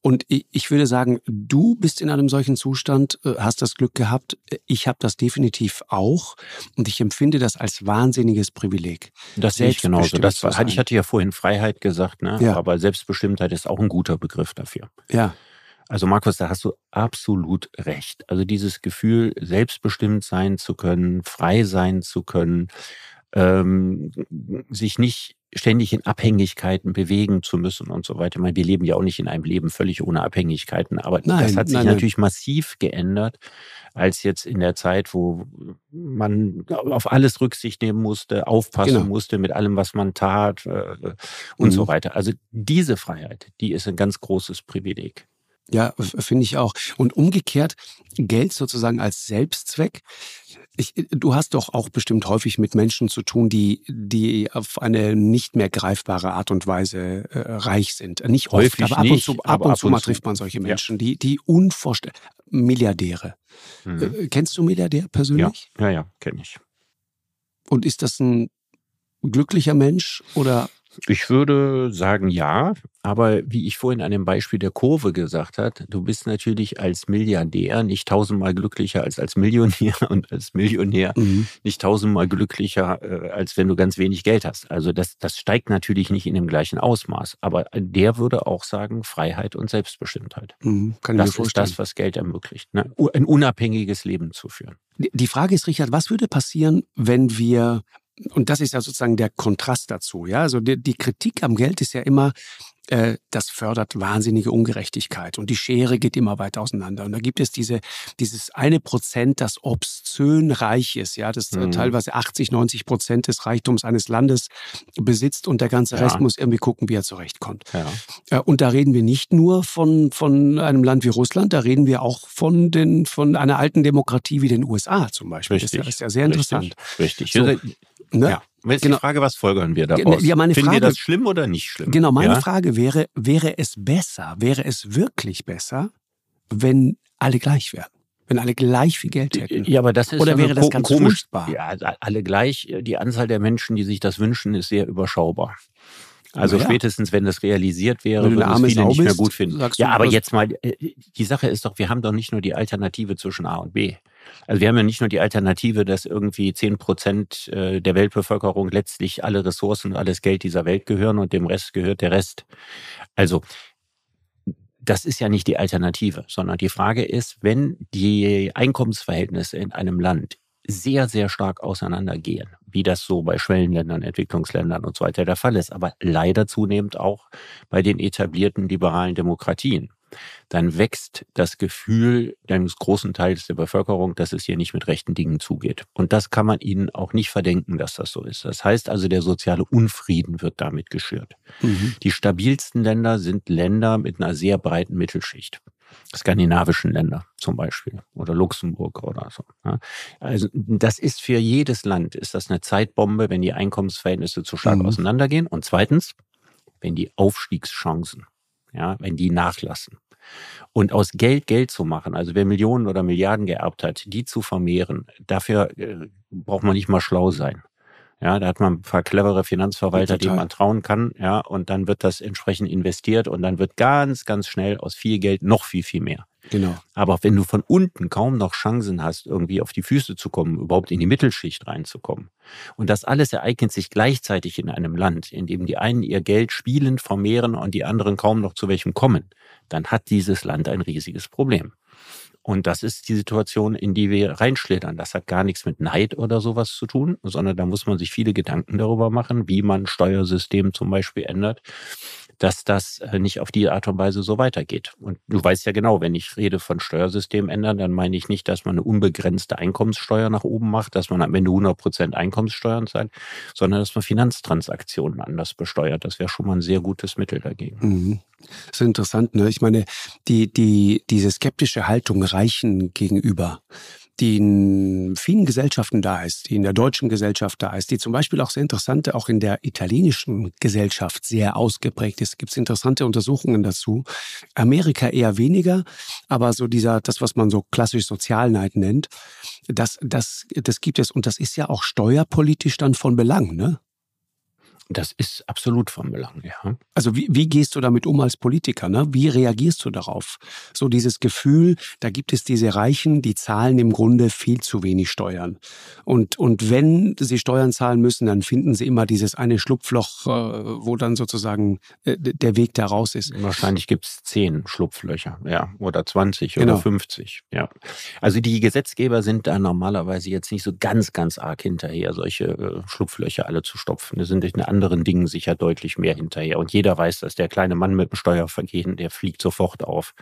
Und ich würde sagen, du bist in einem solchen Zustand, äh, hast das Glück gehabt. Ich habe das definitiv auch. Und ich empfinde das als wahnsinniges Privileg. Das sehe ich genauso. Das war, ich hatte ja vorhin Freiheit gesagt, ne? Ja. aber Selbstbestimmtheit ist auch ein guter Begriff dafür. Ja. Also Markus, da hast du absolut recht. Also dieses Gefühl, selbstbestimmt sein zu können, frei sein zu können, ähm, sich nicht ständig in Abhängigkeiten bewegen zu müssen und so weiter. Ich meine, wir leben ja auch nicht in einem Leben völlig ohne Abhängigkeiten, aber nein, das hat sich nein, natürlich nein. massiv geändert, als jetzt in der Zeit, wo man auf alles Rücksicht nehmen musste, aufpassen genau. musste mit allem, was man tat äh, und mhm. so weiter. Also diese Freiheit, die ist ein ganz großes Privileg. Ja, finde ich auch. Und umgekehrt, Geld sozusagen als Selbstzweck ich, du hast doch auch bestimmt häufig mit Menschen zu tun, die, die auf eine nicht mehr greifbare Art und Weise äh, reich sind. Nicht häufig, oft, aber ab und zu, ab und zu mal trifft man solche Menschen, ja. die, die unvorstellbar, Milliardäre. Mhm. Äh, kennst du Milliardär persönlich? Ja, ja, ja kenne ich. Und ist das ein glücklicher Mensch oder ich würde sagen ja, aber wie ich vorhin an dem Beispiel der Kurve gesagt hat, du bist natürlich als Milliardär nicht tausendmal glücklicher als als Millionär und als Millionär mhm. nicht tausendmal glücklicher, äh, als wenn du ganz wenig Geld hast. Also das, das steigt natürlich nicht in dem gleichen Ausmaß. Aber der würde auch sagen, Freiheit und Selbstbestimmtheit. Mhm, kann das ist das, was Geld ermöglicht. Ne? Ein unabhängiges Leben zu führen. Die Frage ist, Richard, was würde passieren, wenn wir und das ist ja sozusagen der Kontrast dazu. Ja, also die, die Kritik am Geld ist ja immer, äh, das fördert wahnsinnige Ungerechtigkeit und die Schere geht immer weiter auseinander. Und da gibt es diese, dieses eine Prozent, das obszön reich ist, ja, das äh, mhm. teilweise 80, 90 Prozent des Reichtums eines Landes besitzt und der ganze Rest ja. muss irgendwie gucken, wie er zurechtkommt. Ja. Äh, und da reden wir nicht nur von, von einem Land wie Russland, da reden wir auch von, den, von einer alten Demokratie wie den USA zum Beispiel. Richtig. Das ist ja, sehr interessant. Richtig. So, Ne? Ja. Jetzt genau. die Frage, was folgern wir daraus? Ja, meine Finden Frage, wir das schlimm oder nicht schlimm? Genau, meine ja? Frage wäre, wäre es besser, wäre es wirklich besser, wenn alle gleich wären? Wenn alle gleich viel Geld hätten. Ja, aber das ist Oder ja wäre das ganz komisch. furchtbar? Ja, alle gleich. Die Anzahl der Menschen, die sich das wünschen, ist sehr überschaubar. Also Naja. spätestens, wenn das realisiert wäre, würden es viele Sau nicht mehr bist, gut finden. sagst du, Ja, aber jetzt mal, äh, die Sache ist doch, wir haben doch nicht nur die Alternative zwischen A und B. Also wir haben ja nicht nur die Alternative, dass irgendwie zehn Prozent äh, der Weltbevölkerung letztlich alle Ressourcen und alles Geld dieser Welt gehören und dem Rest gehört der Rest. Also das ist ja nicht die Alternative, sondern die Frage ist, wenn die Einkommensverhältnisse in einem Land sehr, sehr stark auseinandergehen, wie das so bei Schwellenländern, Entwicklungsländern und so weiter der Fall ist, aber leider zunehmend auch bei den etablierten liberalen Demokratien, dann wächst das Gefühl eines großen Teils der Bevölkerung, dass es hier nicht mit rechten Dingen zugeht. Und das kann man ihnen auch nicht verdenken, dass das so ist. Das heißt also, der soziale Unfrieden wird damit geschürt. Mhm. Die stabilsten Länder sind Länder mit einer sehr breiten Mittelschicht. Skandinavischen Länder zum Beispiel oder Luxemburg oder so. Also das ist für jedes Land ist das eine Zeitbombe, wenn die Einkommensverhältnisse zu stark Mhm. auseinandergehen. Und zweitens, wenn die Aufstiegschancen, ja, wenn die nachlassen. Und aus Geld Geld zu machen, also wer Millionen oder Milliarden geerbt hat, die zu vermehren, dafür äh, braucht man nicht mal schlau sein. Ja, da hat man ein paar clevere Finanzverwalter, Ja, denen man trauen kann, ja, und dann wird das entsprechend investiert und dann wird ganz, ganz schnell aus viel Geld noch viel, viel mehr. Genau. Aber wenn du von unten kaum noch Chancen hast, irgendwie auf die Füße zu kommen, überhaupt in die Mittelschicht reinzukommen, und das alles ereignet sich gleichzeitig in einem Land, in dem die einen ihr Geld spielend vermehren und die anderen kaum noch zu welchem kommen, dann hat dieses Land ein riesiges Problem. Und das ist die Situation, in die wir reinschlittern. Das hat gar nichts mit Neid oder sowas zu tun, sondern da muss man sich viele Gedanken darüber machen, wie man Steuersystem zum Beispiel ändert, dass das äh, nicht auf die Art und Weise so weitergeht. Und du weißt ja genau, wenn ich rede von Steuersystem ändern, dann meine ich nicht, dass man eine unbegrenzte Einkommenssteuer nach oben macht, dass man am Ende 100 Prozent Einkommenssteuern zahlt, sondern dass man Finanztransaktionen anders besteuert. Das wäre schon mal ein sehr gutes Mittel dagegen. Mhm. Das ist interessant, ne? Ich meine, die, die, diese skeptische Haltung Reichen gegenüber, die in vielen Gesellschaften da ist, die in der deutschen Gesellschaft da ist, die zum Beispiel auch sehr interessante, auch in der italienischen Gesellschaft sehr ausgeprägt ist. Gibt es interessante Untersuchungen dazu. Amerika eher weniger, aber so dieser, das, was man so klassisch Sozialneid nennt, das, das, das gibt es. Und das ist ja auch steuerpolitisch dann von Belang, ne? Das ist absolut von Belang, ja. Also wie, wie gehst du damit um als Politiker? Ne? Wie reagierst du darauf? So dieses Gefühl, da gibt es diese Reichen, die zahlen im Grunde viel zu wenig Steuern. Und, und wenn sie Steuern zahlen müssen, dann finden sie immer dieses eine Schlupfloch, äh, wo dann sozusagen äh, der Weg da raus ist. Wahrscheinlich gibt's zehn Schlupflöcher, ja, oder 20 Genau. oder 50, ja. Also die Gesetzgeber sind da normalerweise jetzt nicht so ganz, ganz arg hinterher, solche äh, Schlupflöcher alle zu stopfen. Die sind in anderen Dingen sicher deutlich mehr hinterher. Und jeder weiß, dass der kleine Mann mit dem Steuervergehen, der fliegt sofort auf.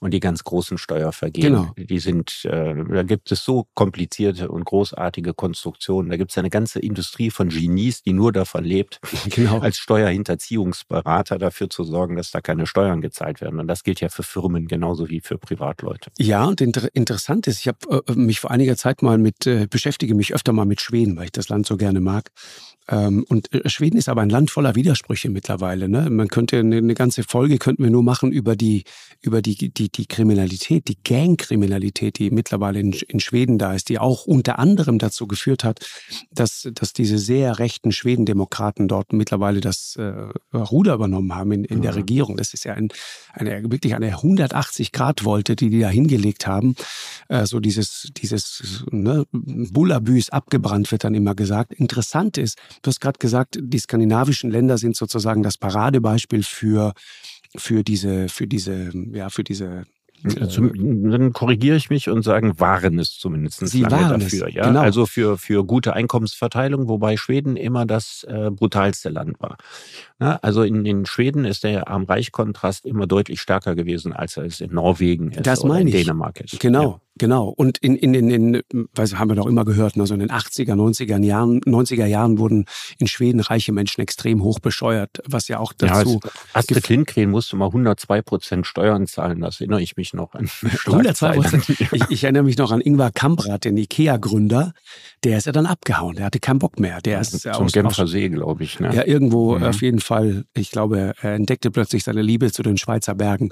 Und die ganz großen Steuervergehen, Genau. die sind, äh, da gibt es so komplizierte und großartige Konstruktionen. Da gibt es eine ganze Industrie von Genies, die nur davon lebt, Genau. als Steuerhinterziehungsberater dafür zu sorgen, dass da keine Steuern gezahlt werden. Und das gilt ja für Firmen genauso wie für Privatleute. Ja, und inter interessant ist, ich habe äh, mich vor einiger Zeit mal mit, äh, beschäftige mich öfter mal mit Schweden, weil ich das Land so gerne mag. Ähm, und äh, Schweden ist aber ein Land voller Widersprüche mittlerweile. Ne? Man könnte eine, eine ganze Folge könnten wir nur machen über die über die die die Kriminalität, die Gangkriminalität, die mittlerweile in, in Schweden da ist, die auch unter anderem dazu geführt hat, dass dass diese sehr rechten Schwedendemokraten dort mittlerweile das äh, Ruder übernommen haben in, in der Mhm. Regierung. Das ist ja ein, eine wirklich eine 180 Grad Wolte, die die da hingelegt haben. Äh, so dieses dieses ne, Bullabüs abgebrannt wird dann immer gesagt. Interessant ist, du hast gerade gesagt, die skandinavischen Länder sind sozusagen das Paradebeispiel für für diese für diese ja für diese Zum, dann korrigiere ich mich und sagen, waren es zumindest Sie waren es, dafür. Ja? genau. Also für, für gute Einkommensverteilung, wobei Schweden immer das äh, brutalste Land war. Na, also in, in Schweden ist der Arm-Reich-Kontrast immer deutlich stärker gewesen, als er es in Norwegen ist Das oder meine in ich. Dänemark ist. Genau, genau. Und in, in, in, in weiß, haben wir doch immer gehört, ne, so in den 80er, 90er Jahren, 90er Jahren wurden in Schweden reiche Menschen extrem hoch besteuert, was ja auch Ja, dazu. also Astrid Lindgren musste mal 102 Prozent Steuern zahlen, das erinnere ich mich noch an. 102 Prozent. Ich, ich erinnere mich noch an Ingvar Kamprad, den Ikea-Gründer. Der ist ja dann abgehauen. Der hatte keinen Bock mehr. Der ist Zum aus, Genfer See, glaube ich. Ne? ja irgendwo Mhm. auf jeden Fall. Ich glaube, er entdeckte plötzlich seine Liebe zu den Schweizer Bergen.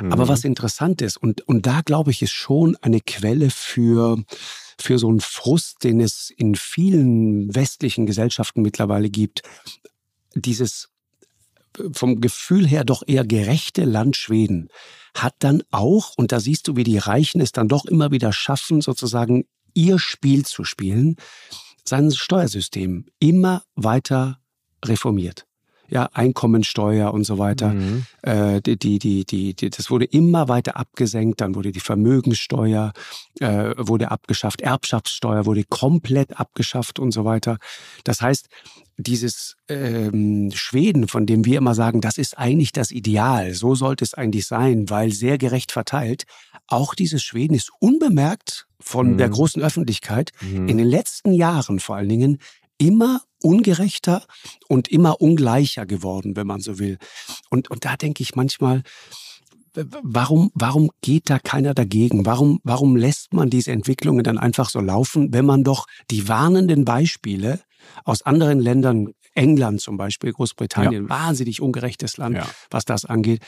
Mhm. Aber was interessant ist, und, und da glaube ich, ist schon eine Quelle für, für so einen Frust, den es in vielen westlichen Gesellschaften mittlerweile gibt. Dieses vom Gefühl her doch eher gerechte Land Schweden hat dann auch, und da siehst du, wie die Reichen es dann doch immer wieder schaffen, sozusagen ihr Spiel zu spielen, sein Steuersystem immer weiter reformiert ja, Einkommensteuer und so weiter. Mhm. Äh, die, die, die, die, das wurde immer weiter abgesenkt. Dann wurde die Vermögenssteuer äh, wurde abgeschafft, Erbschaftssteuer wurde komplett abgeschafft und so weiter. Das heißt, dieses ähm, Schweden, von dem wir immer sagen, das ist eigentlich das Ideal, so sollte es eigentlich sein, weil sehr gerecht verteilt. Auch dieses Schweden ist unbemerkt von mhm. der großen Öffentlichkeit mhm. in den letzten Jahren vor allen Dingen immer ungerechter und immer ungleicher geworden, wenn man so will. Und, und da denke ich manchmal, warum, warum geht da keiner dagegen? Warum, warum lässt man diese Entwicklungen dann einfach so laufen, wenn man doch die warnenden Beispiele aus anderen Ländern, England zum Beispiel, Großbritannien, ja. wahnsinnig ungerechtes Land, ja. was das angeht,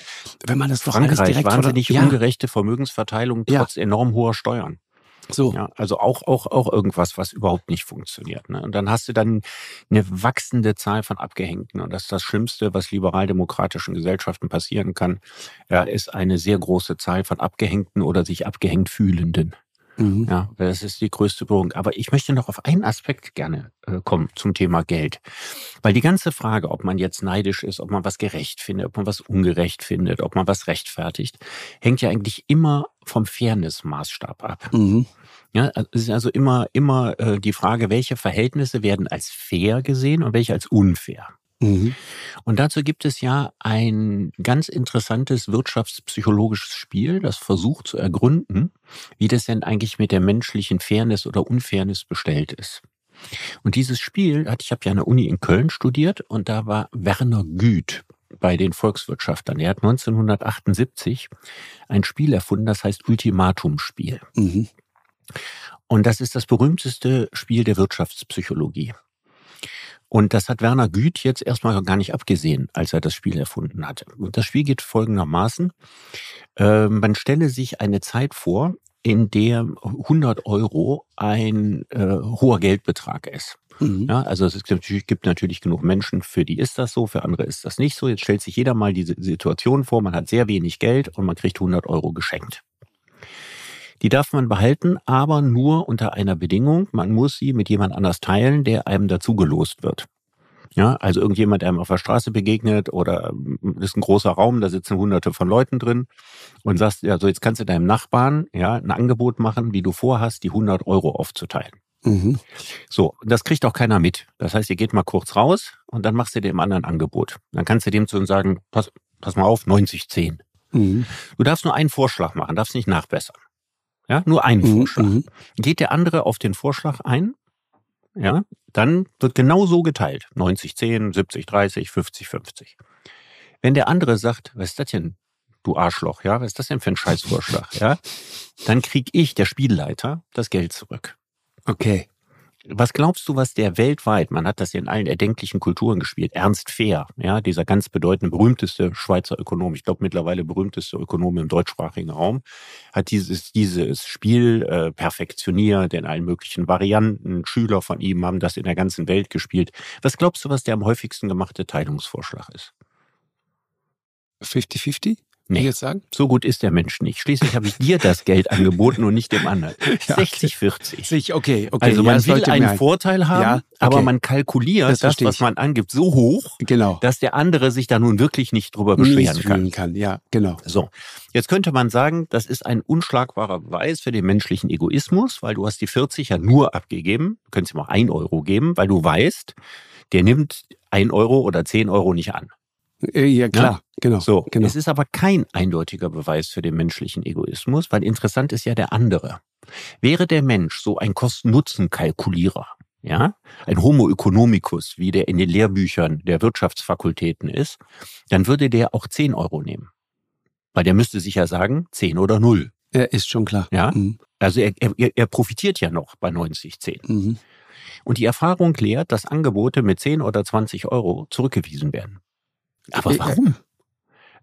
wenn man das doch Frankreich, alles direkt wahnsinnig ja. ungerechte Vermögensverteilung trotz enorm hoher Steuern. So. Ja, also auch, auch, auch irgendwas, was überhaupt nicht funktioniert. Ne? Und dann hast du dann eine wachsende Zahl von Abgehängten. Und das ist das Schlimmste, was liberaldemokratischen Gesellschaften passieren kann, ja, ist eine sehr große Zahl von Abgehängten oder sich abgehängt fühlenden. Mhm. Ja, das ist die größte Berührung. Aber ich möchte noch auf einen Aspekt gerne äh, kommen zum Thema Geld. Weil die ganze Frage, ob man jetzt neidisch ist, ob man was gerecht findet, ob man was ungerecht findet, ob man was rechtfertigt, hängt ja eigentlich immer vom Fairness-Maßstab ab. Mhm. Ja, es ist also immer, immer äh, die Frage, welche Verhältnisse werden als fair gesehen und welche als unfair. Mhm. Und dazu gibt es ja ein ganz interessantes wirtschaftspsychologisches Spiel, das versucht zu ergründen, wie das denn eigentlich mit der menschlichen Fairness oder Unfairness bestellt ist. Und dieses Spiel, ich habe ja an der Uni in Köln studiert und da war Werner Güth bei den Volkswirtschaftern. Er hat 1978 ein Spiel erfunden, das heißt Ultimatumspiel. Mhm. Und das ist das berühmteste Spiel der Wirtschaftspsychologie. Und das hat Werner Güth jetzt erstmal gar nicht abgesehen, als er das Spiel erfunden hatte. Und das Spiel geht folgendermaßen. Äh, man stelle sich eine Zeit vor, in der 100 Euro ein äh, hoher Geldbetrag ist. Mhm. Ja, also es gibt natürlich, gibt natürlich genug Menschen, für die ist das so, für andere ist das nicht so. Jetzt stellt sich jeder mal diese Situation vor, man hat sehr wenig Geld und man kriegt 100 Euro geschenkt. Die darf man behalten, aber nur unter einer Bedingung. Man muss sie mit jemand anders teilen, der einem dazu gelost wird. Ja, also irgendjemand, der einem auf der Straße begegnet oder mm, ist ein großer Raum, da sitzen hunderte von Leuten drin und sagst, ja, so jetzt kannst du deinem Nachbarn ja ein Angebot machen, wie du vorhast, die 100 Euro aufzuteilen. Mhm. So, das kriegt auch keiner mit. Das heißt, ihr geht mal kurz raus und dann machst du dem anderen Angebot. Dann kannst du dem zu uns sagen, pass, pass mal auf, 90, 10. Mhm. Du darfst nur einen Vorschlag machen, darfst nicht nachbessern. Ja, nur einen mhm, Vorschlag. Mhm. Geht der andere auf den Vorschlag ein, ja, dann wird genau so geteilt. 90, 10, 70, 30, 50, 50. Wenn der andere sagt, was ist das denn, du Arschloch, ja, was ist das denn für ein Scheißvorschlag, ja, dann krieg ich, der Spielleiter, das Geld zurück. Okay. Was glaubst du, was der weltweit, man hat das ja in allen erdenklichen Kulturen gespielt, Ernst Fehr, ja, dieser ganz bedeutende, berühmteste Schweizer Ökonom, ich glaube mittlerweile berühmteste Ökonom im deutschsprachigen Raum, hat dieses, dieses Spiel äh, perfektioniert in allen möglichen Varianten. Schüler von ihm haben das in der ganzen Welt gespielt. Was glaubst du, was der am häufigsten gemachte Teilungsvorschlag ist? 50-50? Nee, jetzt sagen? so gut ist der Mensch nicht. Schließlich habe ich dir das Geld angeboten und nicht dem anderen. ja, 60, 40. Sich, okay, okay. Also man ja, will einen ein... Vorteil haben, ja, okay. aber man kalkuliert das, das was man angibt, so hoch, genau. dass der andere sich da nun wirklich nicht drüber beschweren kann. kann. Ja, genau. So, jetzt könnte man sagen, das ist ein unschlagbarer Beweis für den menschlichen Egoismus, weil du hast die 40 ja nur abgegeben. Du könntest ihm auch ein Euro geben, weil du weißt, der nimmt ein Euro oder zehn Euro nicht an. Äh, ja, klar, ja? genau. So, genau. Es ist aber kein eindeutiger Beweis für den menschlichen Egoismus, weil interessant ist ja der andere. Wäre der Mensch so ein Kosten-Nutzen-Kalkulierer, ja, ein Homo economicus, wie der in den Lehrbüchern der Wirtschaftsfakultäten ist, dann würde der auch 10 Euro nehmen. Weil der müsste sich ja sagen, 10 oder 0. Ja, ist schon klar. Ja. Mhm. Also er, er, er profitiert ja noch bei 90, 10. Mhm. Und die Erfahrung lehrt, dass Angebote mit 10 oder 20 Euro zurückgewiesen werden. Aber warum?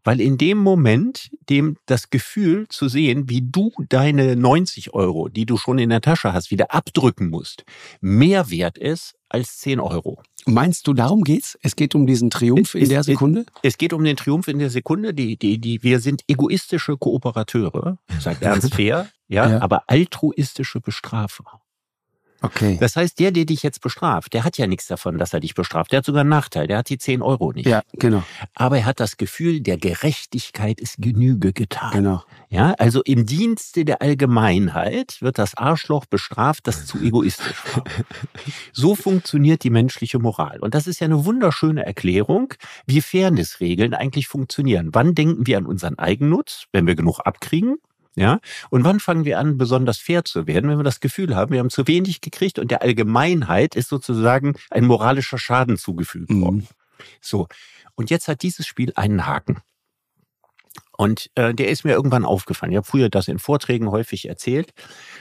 Weil in dem Moment, dem das Gefühl zu sehen, wie du deine 90 Euro, die du schon in der Tasche hast, wieder abdrücken musst, mehr wert ist als 10 Euro. Meinst du, darum geht's? Es geht um diesen Triumph in Es- der Sekunde? Es geht um den Triumph in der Sekunde. Die, die, die, wir sind egoistische Kooperateure, sagt Ernst Fehr, ja, Ja. aber altruistische Bestrafer. Okay. Das heißt, der, der dich jetzt bestraft, der hat ja nichts davon, dass er dich bestraft. Der hat sogar einen Nachteil. Der hat die 10 Euro nicht. Ja, genau, Aber er hat das Gefühl, der Gerechtigkeit ist Genüge getan. genau. Ja, also im Dienste der Allgemeinheit wird das Arschloch bestraft, das zu egoistisch war. So funktioniert die menschliche Moral. Und das ist ja eine wunderschöne Erklärung, wie Fairnessregeln eigentlich funktionieren. Wann denken wir an unseren Eigennutz, wenn wir genug abkriegen? Ja, und wann fangen wir an, besonders fair zu werden, wenn wir das Gefühl haben, wir haben zu wenig gekriegt und der Allgemeinheit ist sozusagen ein moralischer Schaden zugefügt worden. Mhm. So, und jetzt hat dieses Spiel einen Haken. Und äh, der ist mir irgendwann aufgefallen. Ich habe früher das in Vorträgen häufig erzählt.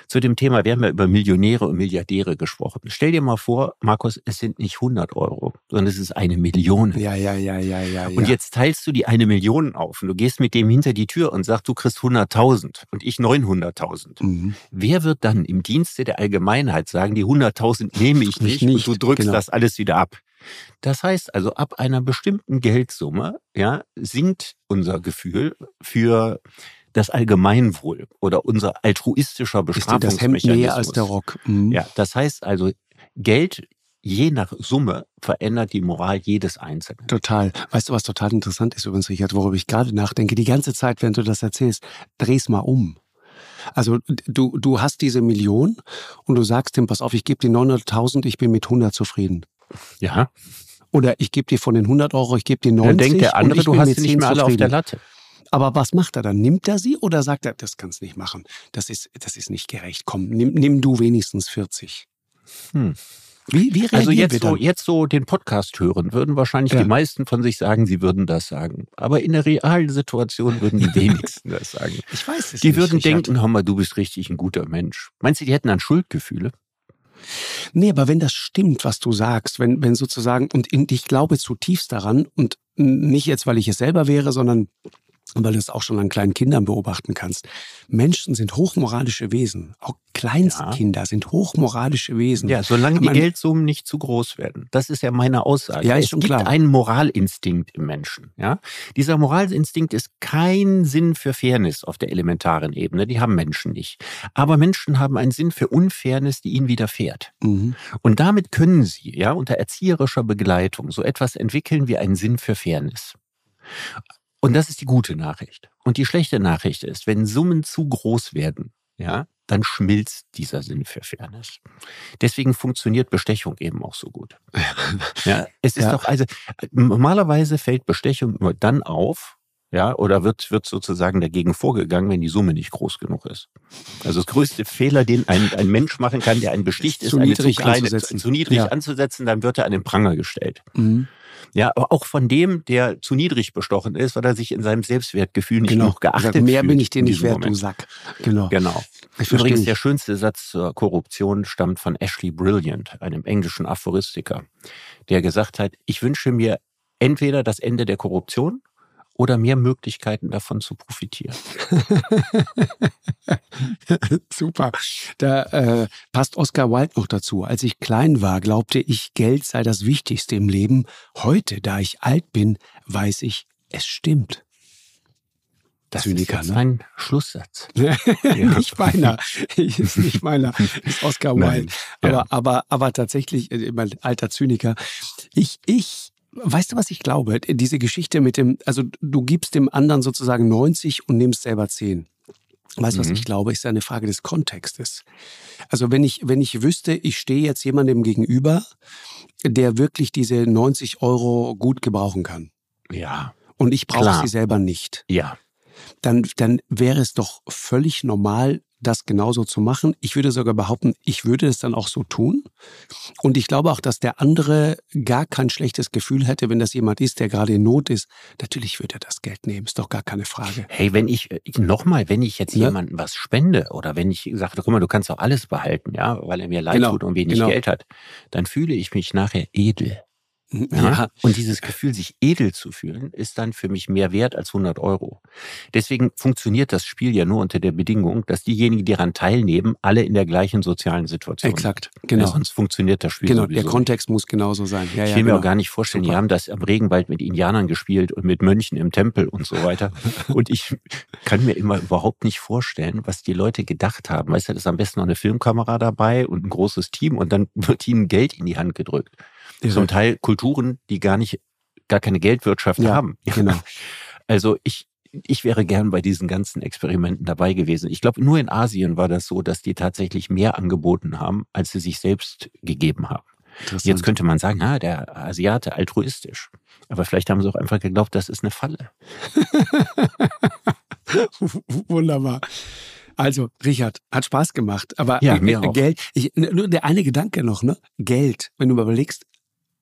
Zu dem Thema, wir haben ja über Millionäre und Milliardäre gesprochen. Stell dir mal vor, Markus, es sind nicht 100 Euro, sondern es ist eine Million. Ja, ja, ja, ja, ja. Und ja. jetzt teilst du die eine Million auf und du gehst mit dem hinter die Tür und sagst, du kriegst 100.000 und ich 900.000. Mhm. Wer wird dann im Dienste der Allgemeinheit sagen, die 100.000 nehme ich nicht, nicht, und du drückst genau. das alles wieder ab? Das heißt also, ab einer bestimmten Geldsumme ja, sinkt unser Gefühl für das Allgemeinwohl oder unser altruistischer Ist dir das Hemd Bestrafungsmechanismus. näher als der Rock? Mhm. Ja, das heißt also, Geld je nach Summe verändert die Moral jedes Einzelnen. Total. Weißt du, was total interessant ist übrigens, Richard, worüber ich gerade nachdenke? Die ganze Zeit, wenn du das erzählst, dreh's mal um. Also du, du hast diese Million und du sagst ihm, pass auf, ich gebe dir 900.000, ich bin mit 100 zufrieden. Ja, Oder ich gebe dir von den 100 Euro, ich gebe dir 90 dann denkt der andere, du hast sie nicht 10 mehr alle auf der. Latte. Aber was macht er dann? Nimmt er sie oder sagt er, das kannst nicht machen? Das ist, das ist nicht gerecht. Komm, nimm, nimm du wenigstens 40. Hm. Wie, wie reagieren Also wir jetzt so, jetzt so den Podcast hören, würden wahrscheinlich Ja. die meisten von sich sagen, sie würden das sagen. Aber in der realen Situation würden die wenigsten das sagen. Ich weiß es Die nicht, würden Richard. denken, hör mal, du bist richtig ein guter Mensch. Meinst du, die hätten dann Schuldgefühle? Nee, aber wenn das stimmt, was du sagst, wenn, wenn sozusagen, und ich glaube zutiefst daran, und nicht jetzt, weil ich es selber wäre, sondern weil du es auch schon an kleinen Kindern beobachten kannst. Menschen sind hochmoralische Wesen. Auch Kleinstkinder sind hochmoralische Wesen. Ja, solange die Man- Geldsummen nicht zu groß werden. Das ist ja meine Aussage. Ja, ist es schon gibt klar. einen Moralinstinkt im Menschen. Ja? Dieser Moralinstinkt ist kein Sinn für Fairness auf der elementaren Ebene. Die haben Menschen nicht. Aber Menschen haben einen Sinn für Unfairness, die ihnen widerfährt. Mhm. Und damit können sie, ja, unter erzieherischer Begleitung so etwas entwickeln wie einen Sinn für Fairness. Und das ist die gute Nachricht. Und die schlechte Nachricht ist, wenn Summen zu groß werden, ja, dann schmilzt dieser Sinn für Fairness. Deswegen funktioniert Bestechung eben auch so gut. Ja, es ist Ja. doch, also, normalerweise fällt Bestechung nur dann auf, ja, oder wird, wird sozusagen dagegen vorgegangen, wenn die Summe nicht groß genug ist. Also das größte Fehler, den ein, ein Mensch machen kann, der einen besticht, ist, Zu eine niedrig zu kleine, anzusetzen. zu niedrig Ja. anzusetzen, dann wird er an den Pranger gestellt. Mhm. Ja, aber auch von dem, der zu niedrig bestochen ist, weil er sich in seinem Selbstwertgefühl nicht Genau. genug geachtet Mehr fühlt bin ich dir nicht wert, du Moment. Sack. Genau. Genau. Ich Übrigens, dich. der schönste Satz zur Korruption stammt von Ashley Brilliant, einem englischen Aphoristiker, der gesagt hat, ich wünsche mir entweder das Ende der Korruption oder mehr Möglichkeiten davon zu profitieren. Super. Da äh, passt Oscar Wilde noch dazu. Als ich klein war, glaubte ich, Geld sei das Wichtigste im Leben. Heute, da ich alt bin, weiß ich, es stimmt. Das Zyniker, ist jetzt ne? ein Schlusssatz. nicht meiner. ist nicht meiner. Ist Oscar. Wilde. Ja. Aber, aber, aber tatsächlich, äh, mein alter Zyniker. Ich, ich, weißt du, was ich glaube? Diese Geschichte mit dem, also du gibst dem anderen sozusagen 90 und nimmst selber 10. Weißt du, was Mhm. ich glaube? Ist eine Frage des Kontextes. Also wenn ich, wenn ich wüsste, ich stehe jetzt jemandem gegenüber, der wirklich diese 90 Euro gut gebrauchen kann. Ja, Und ich brauche sie selber nicht ja. Dann, dann wäre es doch völlig normal, das genauso zu machen. Ich würde sogar behaupten, ich würde es dann auch so tun. Und ich glaube auch, dass der andere gar kein schlechtes Gefühl hätte, wenn das jemand ist, der gerade in Not ist. Natürlich würde er das Geld nehmen, ist doch gar keine Frage. Hey, wenn ich, nochmal, wenn ich jetzt Ne? jemandem was spende oder wenn ich sage, guck mal, du kannst doch alles behalten, ja, weil er mir leid Genau, tut und wenig genau. Geld hat, dann fühle ich mich nachher edel. Ja. Und dieses Gefühl, sich edel zu fühlen, ist dann für mich mehr wert als 100 Euro. Deswegen funktioniert das Spiel ja nur unter der Bedingung, dass diejenigen, die daran teilnehmen, alle in der gleichen sozialen Situation Exakt, genau. Ja, sonst funktioniert das Spiel Genau, sowieso der Kontext muss genauso sein. Ja, ich ja, will mir genau. auch gar nicht vorstellen, die Super. haben das am Regenwald mit Indianern gespielt und mit Mönchen im Tempel und so weiter. und ich kann mir immer überhaupt nicht vorstellen, was die Leute gedacht haben. Weißt du, da ist am besten noch eine Filmkamera dabei und ein großes Team und dann wird ihnen Geld in die Hand gedrückt. Zum Teil Kulturen, die gar nicht, gar keine Geldwirtschaft Ja, haben. genau. Also ich, ich wäre gern bei diesen ganzen Experimenten dabei gewesen. Ich glaube, nur in Asien war das so, dass die tatsächlich mehr angeboten haben, als sie sich selbst gegeben haben. Jetzt könnte man sagen, ah, der Asiate altruistisch. Aber vielleicht haben sie auch einfach geglaubt, das ist eine Falle. Wunderbar. Also, Richard, hat Spaß gemacht. Aber Ja, mir auch. Geld, ich, nur der eine Gedanke noch, ne? Geld. Wenn du mal überlegst,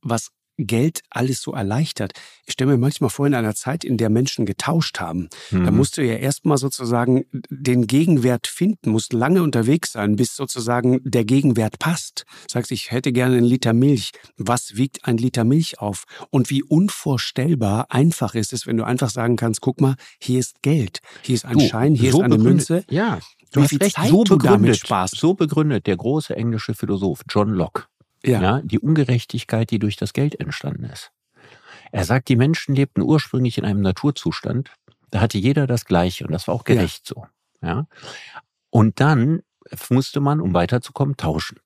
was Geld alles so erleichtert. Ich stelle mir manchmal vor, in einer Zeit, in der Menschen getauscht haben, da Mhm. musst du ja erstmal sozusagen den Gegenwert finden, musst lange unterwegs sein, bis sozusagen der Gegenwert passt. Sagst, ich hätte gerne einen Liter Milch. Was wiegt ein Liter Milch auf? Und wie unvorstellbar einfach ist es, wenn du einfach sagen kannst, guck mal, hier ist Geld, hier ist ein Du, Schein, hier so ist eine Münze. Ja, Wie du hast viel recht, Zeit so begründet, so begründet der große englische Philosoph John Locke. Ja. Ja, die Ungerechtigkeit, die durch das Geld entstanden ist. Er sagt, die Menschen lebten ursprünglich in einem Naturzustand. Da hatte jeder das Gleiche und das war auch Ja. gerecht so. Ja. Und dann musste man, um weiterzukommen, tauschen.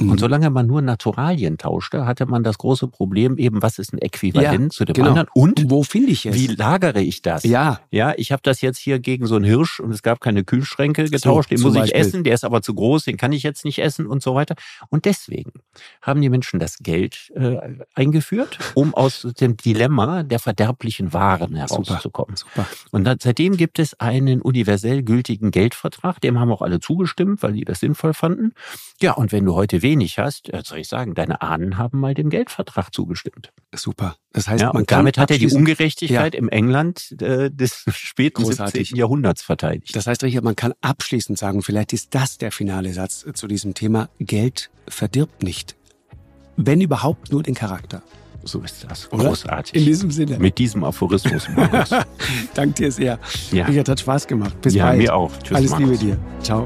Mhm. Und solange man nur Naturalien tauschte, hatte man das große Problem eben, was ist ein Äquivalent zu dem genau. anderen und Wo finde ich es? wie lagere ich das? Ja, Ja, ich habe das jetzt hier gegen so einen Hirsch und es gab keine Kühlschränke getauscht, den zum muss ich Beispiel. essen, der ist aber zu groß, den kann ich jetzt nicht essen und so weiter. Und deswegen haben die Menschen das Geld äh, eingeführt, um aus dem Dilemma der verderblichen Waren herauszukommen. super. Und dann, seitdem gibt es einen universell gültigen Geldvertrag, dem haben auch alle zugestimmt, weil die das sinnvoll fanden. Ja, und wenn du heute wenig hast, äh, soll ich sagen, deine Ahnen haben mal dem Geldvertrag zugestimmt. Super. Das heißt, Ja, man kann damit hat er die Ungerechtigkeit im England äh, des späten Großartig. 17. Jahrhunderts verteidigt. Das heißt, Richard, man kann abschließend sagen, vielleicht ist das der finale Satz zu diesem Thema. Geld verdirbt nicht. Wenn überhaupt nur den Charakter. so ist das. Oder? Großartig. In diesem Sinne. Mit diesem Aphorismus. Markus. Dank dir sehr. Ja. Richard, hat Spaß gemacht. Bis ja, bald. mir auch. Tschüss, Alles Markus. Liebe dir. Ciao.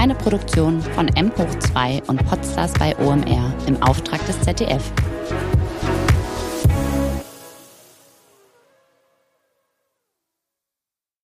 Eine Produktion von M hoch 2 und Podstars bei OMR im Auftrag des ZDF.